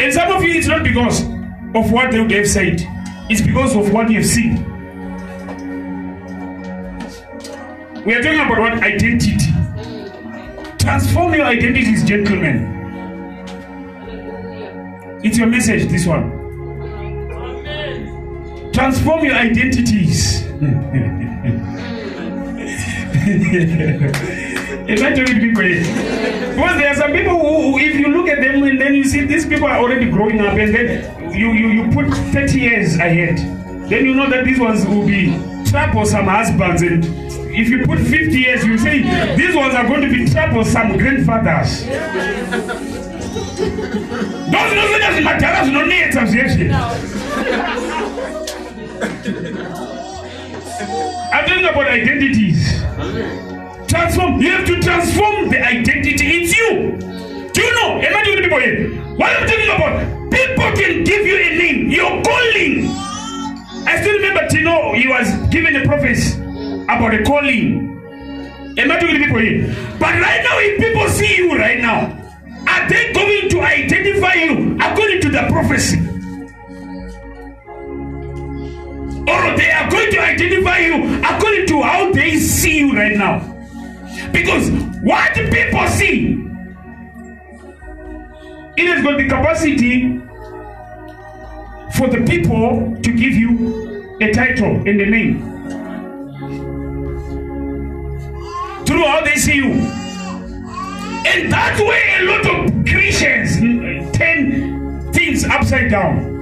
And some of you, it's not because of what they have said, it's because of what you have seen. We are talking about what identity. Transform your identities, gentlemen. It's your message, this one. Transform your identities. Imagine with people here. Because there are some people who, who, if you look at them and then you see these people are already growing up and then you, you, you put 30 years ahead. Then you know that these ones will be troublesome husbands and if you put 50 years, you say these ones are going to be troublesome grandfathers. Those zvinozvina zvimadhara zvinonetsa zveshe I'm talking about identities. Transform. You have to transform the identity. It's you. Do you know? Am I people here? What I'm talking about? People can give you a name. Your calling. I still remember Tino, he was given a prophecy about a calling. Am I talking to people here? But right now, if people see you right now, are they going to identify you according to the prophecy? Or they are going to identify you according to how they see you right now? Because what people see, it has got the capacity for the people to give you a title and a name. Through how they see you. And that way, a lot of Christians mm, turn things upside down.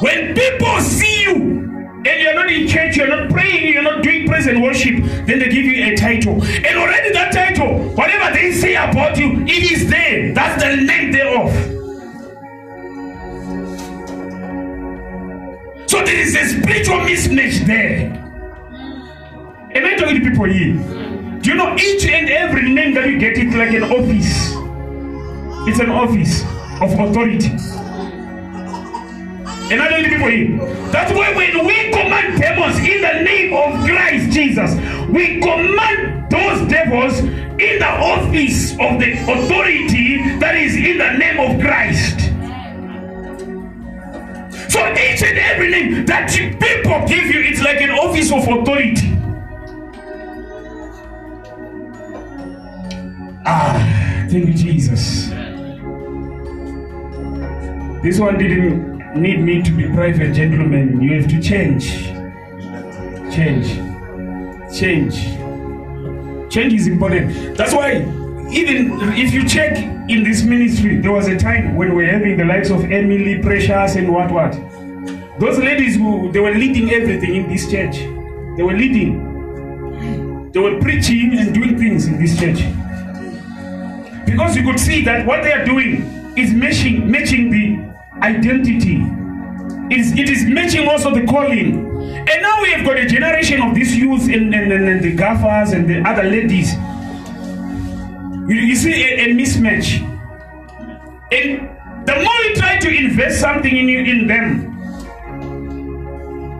When people see you and you're not in church, you're not praying, you're not doing praise and worship, then they give you a title. And already that title, whatever they say about you, it is there. That's the name thereof. So there is a spiritual mismatch there. Am I talking to people here? Do you know each and every name that you get it's like an office? It's an office of authority. To people here? That's why when we command devils in the name of Christ Jesus, we command those devils in the office of the authority that is in the name of Christ. So each and every name that you- people give you, it's like an office of authority. Ah, thank you, Jesus. This one didn't need me to be private gentleman. You have to change. Change. Change. Change is important. That's why, even if you check in this ministry, there was a time when we were having the likes of Emily, Precious, and what what. Those ladies who they were leading everything in this church. They were leading. They were preaching and doing things in this church. Because you could see that what they are doing is matching matching the identity. It is, it is matching also the calling. And now we have got a generation of these youth and, and, and, and the gaffers and the other ladies. You, you see a, a mismatch. And the more you try to invest something in you in them,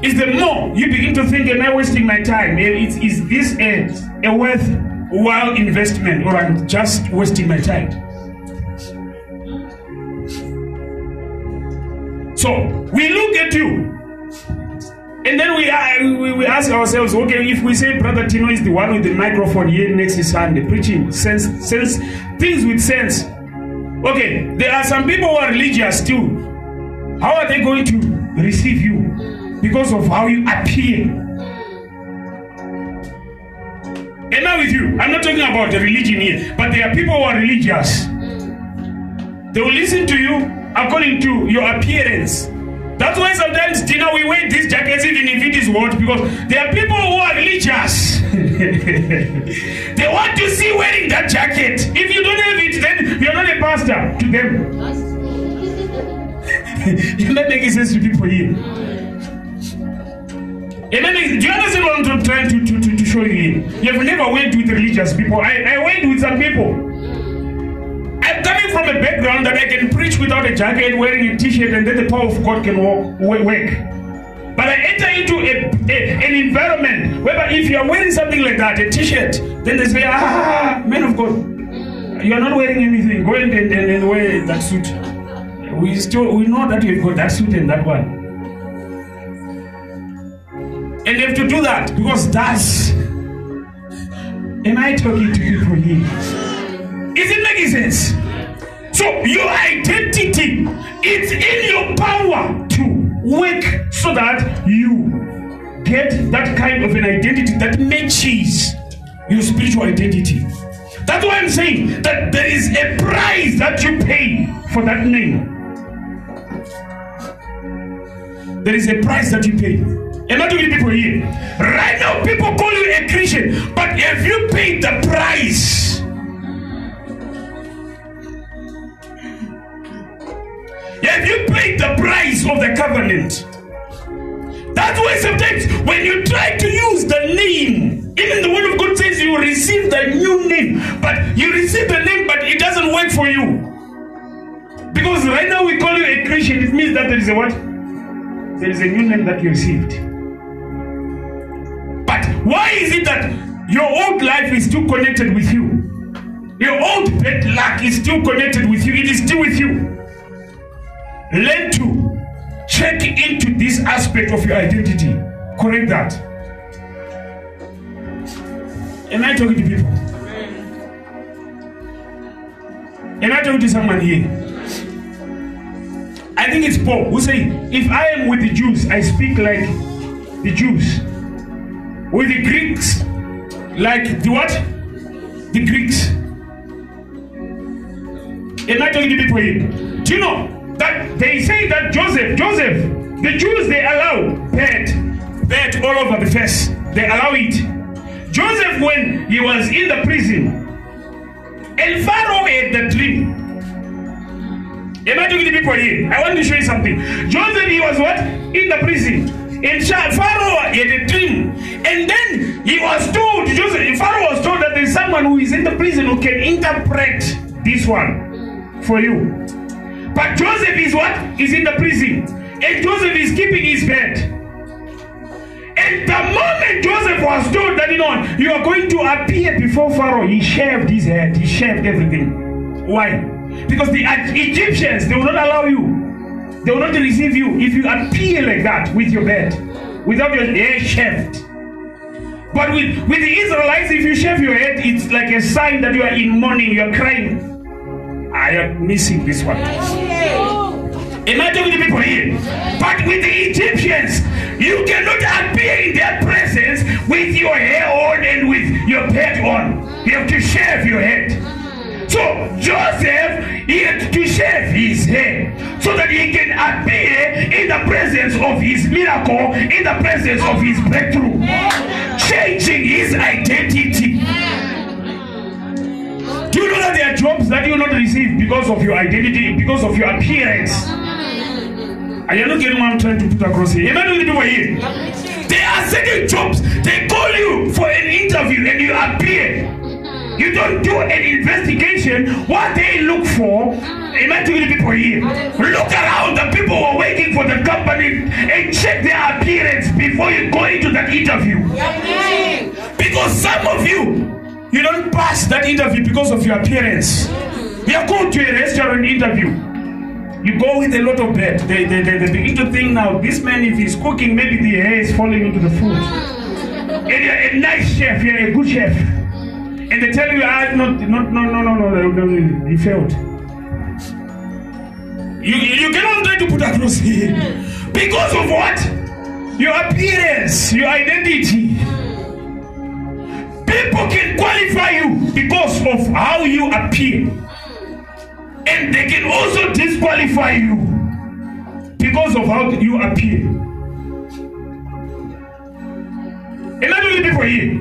is the more you begin to think, am I wasting my time? Is, is this a, a worthwhile investment or I'm just wasting my time? So we look at you. And then we, uh, we, we ask ourselves, okay, if we say Brother Tino is the one with the microphone here next to Sunday, preaching sense, sense, things with sense. Okay, there are some people who are religious too. How are they going to receive you? Because of how you appear. And now with you, I'm not talking about the religion here, but there are people who are religious. They will listen to you according to your appearance. That's why sometimes, know, we wear these jackets even if it is what, because there are people who are religious. they want to see wearing that jacket. If you don't have it, then you're not a pastor to them. You're not making sense to people here. Then, do you understand what I'm trying to, to, to, to show you? You have never went with religious people. I, I went with some people. Coming from a background that I can preach without a jacket, wearing a t-shirt, and then the power of God can walk, wa- work. But I enter into a, a- an environment whereby if you are wearing something like that, a t-shirt, then they say, ah, man of God, you are not wearing anything. Go and, and, and, wear that suit. We still we know that you've got that suit and that one. And they have to do that because that's. Am I talking to you people here? Is it making sense? So your identity, it's in your power to work so that you get that kind of an identity that matches your spiritual identity. That's why I'm saying that there is a price that you pay for that name. There is a price that you pay. I talking to people here? Right now, people call you a Christian, but have you paid the price? Have you paid the price of the covenant? That's why sometimes when you try to use the name, even the word of God says you receive the new name, but you receive the name, but it doesn't work for you. Because right now we call you a Christian, it means that there is a what? There is a new name that you received. But why is it that your old life is still connected with you? Your old bad luck is still connected with you, it is still with you. Learn to check into this aspect of your identity. Correct that. Am I talking to people? Am I talking to someone here? I think it's Paul who say, if I am with the Jews, I speak like the Jews. With the Greeks, like the what? The Greeks. Am I talking to people here? Do you know that they say that Joseph, Joseph, the Jews they allow bed, bed all over the face. They allow it. Joseph, when he was in the prison, and Pharaoh had the dream. Am I people here? I want to show you something. Joseph, he was what? In the prison. And Pharaoh had a dream. And then he was told, Joseph, Pharaoh was told that there's someone who is in the prison who can interpret this one for you. But Joseph is what? Is in the prison. And Joseph is keeping his bed. And the moment Joseph was told that, you know, you are going to appear before Pharaoh, he shaved his head, he shaved everything. Why? Because the Egyptians, they will not allow you. They will not receive you if you appear like that with your bed, without your hair shaved. But with, with the Israelites, if you shave your head, it's like a sign that you are in mourning, you are crying. I am missing this one. Imagine talking to people here? But with the Egyptians, you cannot appear in their presence with your hair on and with your beard on. You have to shave your head. So Joseph, he had to shave his hair so that he can appear in the presence of his miracle, in the presence of his breakthrough, changing his identity. Do you know that there are jobs that you will not receive because of your identity, because of your appearance? Are you not getting what I'm trying to put across here? Am I doing people here? There are certain jobs, they call you for an interview and you appear. You don't do an investigation. What they look for, am I talking to people here? Look around the people who are waiting for the company and check their appearance before you go into that interview. Because some of you, you don't pass that interview because of your appearance. You are going to a restaurant interview. You go with a lot of bread. They, they, they, they begin to think now, this man, if he's cooking, maybe the hair is falling into the food. And you're a nice chef, you're a good chef. And they tell you, ah, no, no, no, no, no, no, he failed. You, you cannot try to put across here. Because of what? Your appearance, your identity. People can qualify you because of how you appear. And they can also disqualify you because of how you appear. Am I doing people here?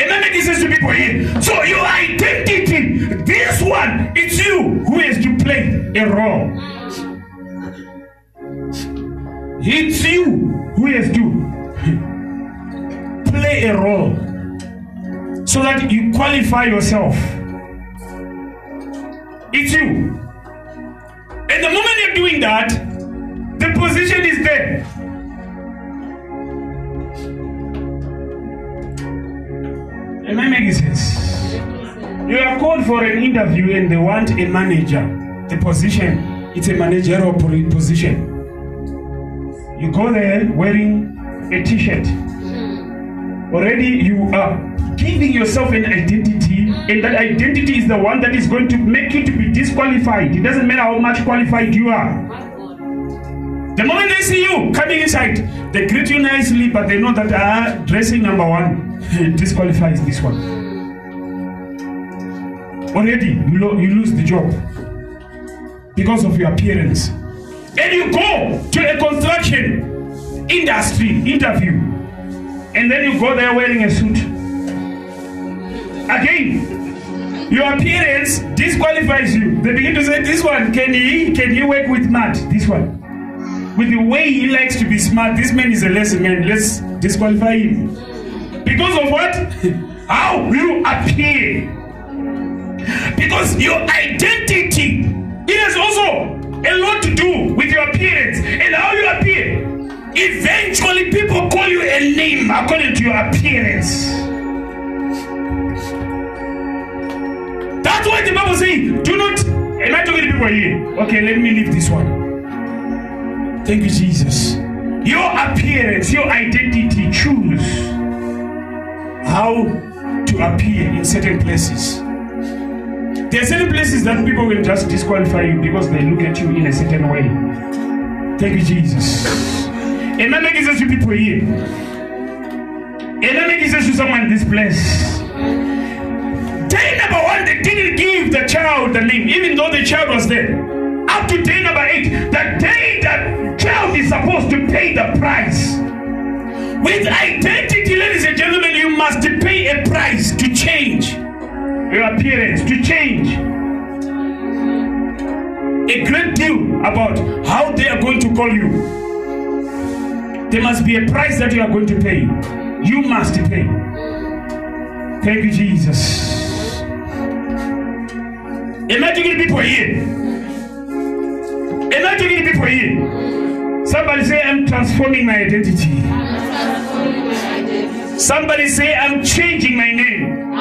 Am I making sense to people here? So your identity, this one, it's you who has to play a role. It's you who has to play a role so that you qualify yourself. It's you. And the moment you're doing that, the position is there. Am I making sense? You are called for an interview and they want a manager. The position, it's a managerial position. You go there wearing a t-shirt. Hmm. Already you are giving yourself an identity, and that identity is the one that is going to make you to be disqualified. It doesn't matter how much qualified you are. The moment they see you coming inside, they greet you nicely, but they know that ah, dressing number one disqualifies this one. Already, you, lo- you lose the job because of your appearance. And you go to a construction industry interview, and then you go there wearing a suit. Again, your appearance disqualifies you. They begin to say, "This one can he can he work with Matt? This one." with the way he likes to be smart, this man is a lesson man. Let's disqualify him. Because of what? How you appear. Because your identity, it has also a lot to do with your appearance and how you appear. Eventually, people call you a name according to your appearance. That's why the Bible says, do not. Am I talking to people here? Okay, let me leave this one. Thank you, Jesus. Your appearance, your identity, choose how to appear in certain places. There are certain places that people will just disqualify you because they look at you in a certain way. Thank you, Jesus. And that sense to people here. And that sense to someone in this place. Day number one, they didn't give the child the name, even though the child was there. Up to day number eight, the day that child is supposed to pay the price. With identity, ladies and gentlemen, you must pay a price to change your appearance, to change. A great deal about how they are going to call you. There must be a price that you are going to pay. You must pay. Thank you, Jesus. Imagine people here. Imagine people here. Somebody say, I'm transforming my identity. Somebody say. I'm changing my name.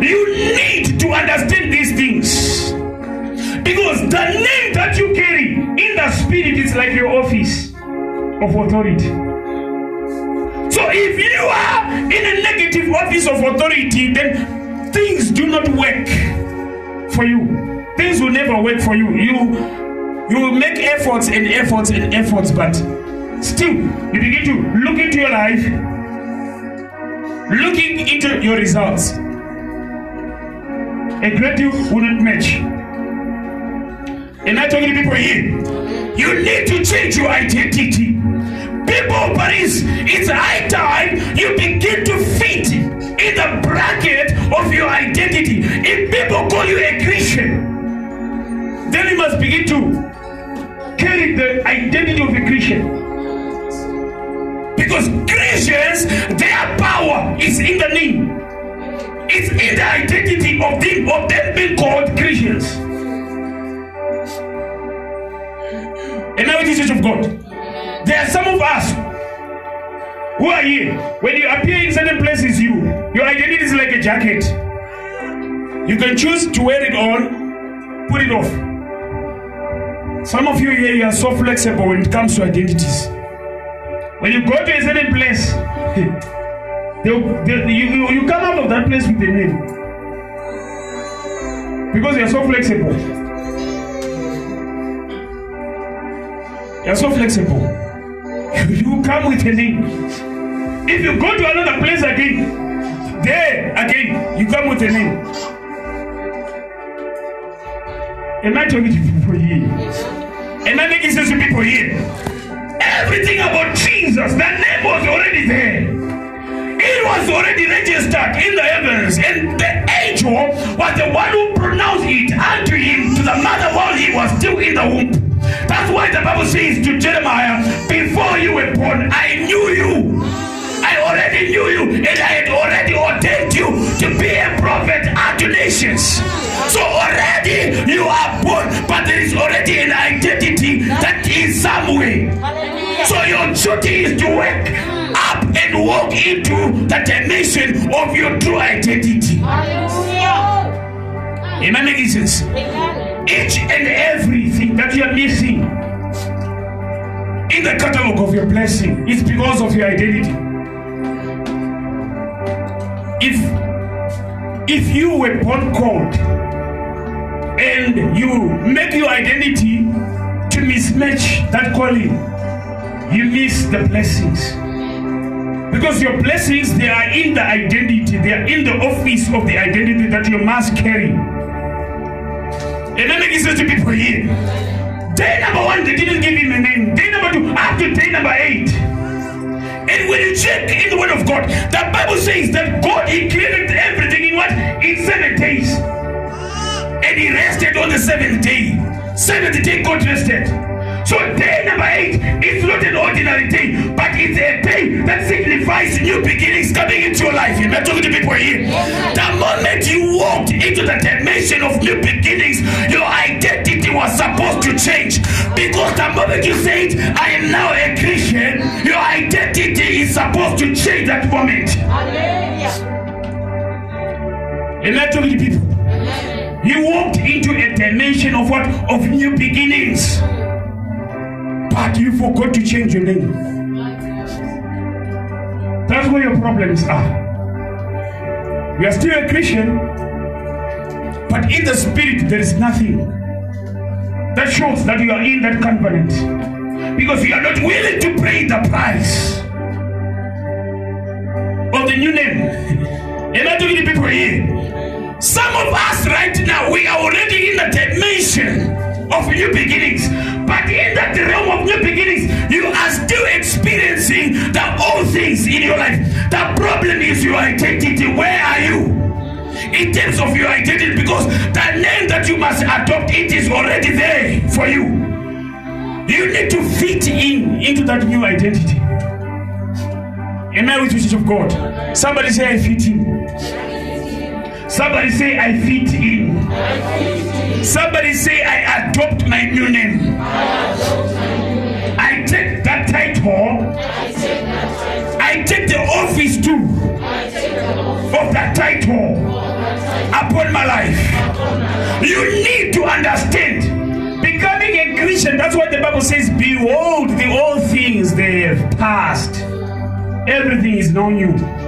You need to understand these things. Because the name that you carry in the spirit is like your office of authority. So if you are in a negative office of authority, then things do not work for you. Things will never work for you. You you will make efforts and efforts and efforts, but still you begin to look into your life, looking into your results. A great deal not match. Am I talking to people here? You need to change your identity. People, Parys, it's high time you begin to fit the bracket of your identity. If people call you a Christian, then you must begin to carry the identity of a Christian. Because Christians, their power is in the name. It's in the identity of them, of them being called Christians. And now it is church of God. There are some of us who are here. When you appear in certain places, you your identity is like a jacket. You can choose to wear it on, put it off. Some of you here, you are so flexible when it comes to identities. When you go to a certain place, they'll- they- you, you, you come out of that place with a name. Because you are so flexible. You are so flexible. You come with a name. If you go to another place again, there again, you come with a name. Am I talking to people here? Am I making sense to people here? Everything about Jesus, the name was already there. It was already registered in the heavens, and the angel was the one who pronounced it unto him to the mother while he was still in the womb. That's why the Bible says to Jeremiah, Before you were born, I knew you. I already knew you, and I had already ordained you to be a prophet unto nations. So already you are born, but there is already an identity that is somewhere. So your duty is to wake up and walk into the dimension of your true identity. Hallelujah. Am I making sense? Each and everything that you are missing in the catalog of your blessing is because of your identity. If if you were born called and you make your identity to mismatch that calling, you miss the blessings. Because your blessings, they are in the identity, they are in the office of the identity that you must carry. And then it says to people here, day number one, they didn't give him a name. Day number two, up to day number eight. And when you check in the word of God, the Bible says that God he created everything in what? In seven days. And he rested on the seventh day. Seventh day God rested. So day number eight is not an ordinary day, but it's a day that signifies new beginnings coming into your life. Am I talking to people here? The moment you walked into the dimension of new beginnings, your identity was supposed to change. Because the moment you said, I am now a Christian, your identity is supposed to change that moment. Am I talking to people? You walked into a dimension of what? Of new beginnings. But you forgot to change your name. That's where your problems are. You are still a Christian, but in the spirit, there is nothing that shows that you are in that covenant because you are not willing to pay the price of the new name. Am I talking to people here? Some of us right now, we are already in the dimension of new beginnings. But in that realm of new beginnings, you are still experiencing the old things in your life. The problem is your identity. Where are you? In terms of your identity, because the name that you must adopt, it is already there for you. You need to fit in into that new identity. Am I with you, of God? Somebody say, I fit in. Somebody say, I fit in. Somebody say, I adopt my new name. I take that title. I take the office too of that title upon my life. You need to understand. Becoming a Christian, that's what the Bible says. Behold, the old things they have passed. Everything is now new.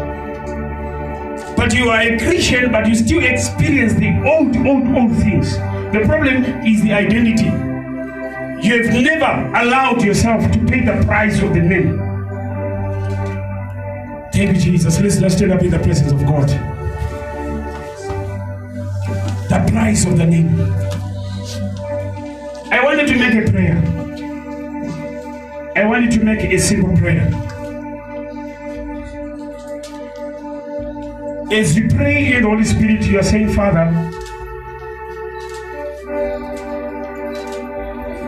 But you are a Christian, but you still experience the old, old, old things. The problem is the identity. You have never allowed yourself to pay the price of the name. Thank you, Jesus. Let's, let's stand up in the presence of God. The price of the name. I wanted to make a prayer. I wanted to make a simple prayer. As you pray in the Holy Spirit, you are saying, Father,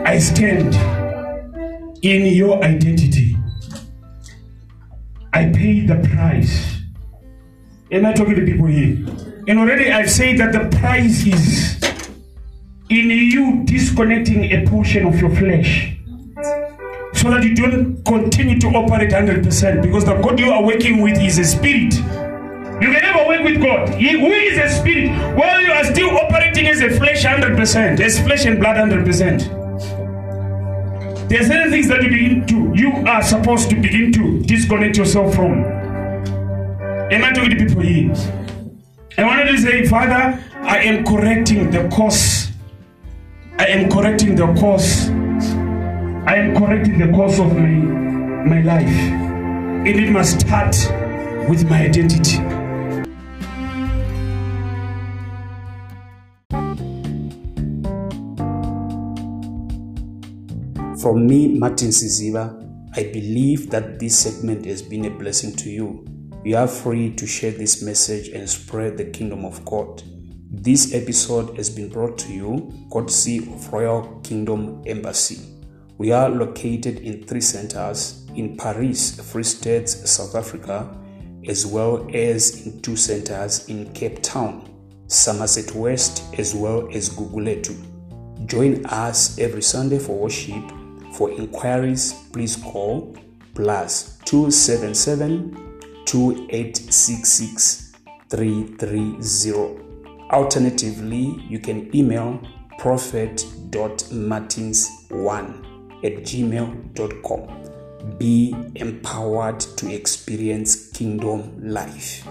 I stand in your identity. I pay the price. Am I talking to people here? And already I've said that the price is in you disconnecting a portion of your flesh so that you don't continue to operate 100% because the God you are working with is a spirit. You can never work with God. He, who is a spirit? While you are still operating as a flesh 100%, as flesh and blood 100%. There are certain things that you begin to, you are supposed to begin to disconnect yourself from. Am I talking to people here? I wanted to say, Father, I am correcting the course. I am correcting the course. I am correcting the course of my, my life. And it must start with my identity. From me, Martin Siziba, I believe that this segment has been a blessing to you. You are free to share this message and spread the kingdom of God. This episode has been brought to you courtesy of Royal Kingdom Embassy. We are located in three centers in Parys, Free State, South Africa, as well as in two centers in Cape Town, Somerset West, as well as Guguletu. Join us every Sunday for worship. For inquiries, please call plus 277 2866 330. Alternatively, you can email prophet.martins1 at gmail.com. Be empowered to experience kingdom life.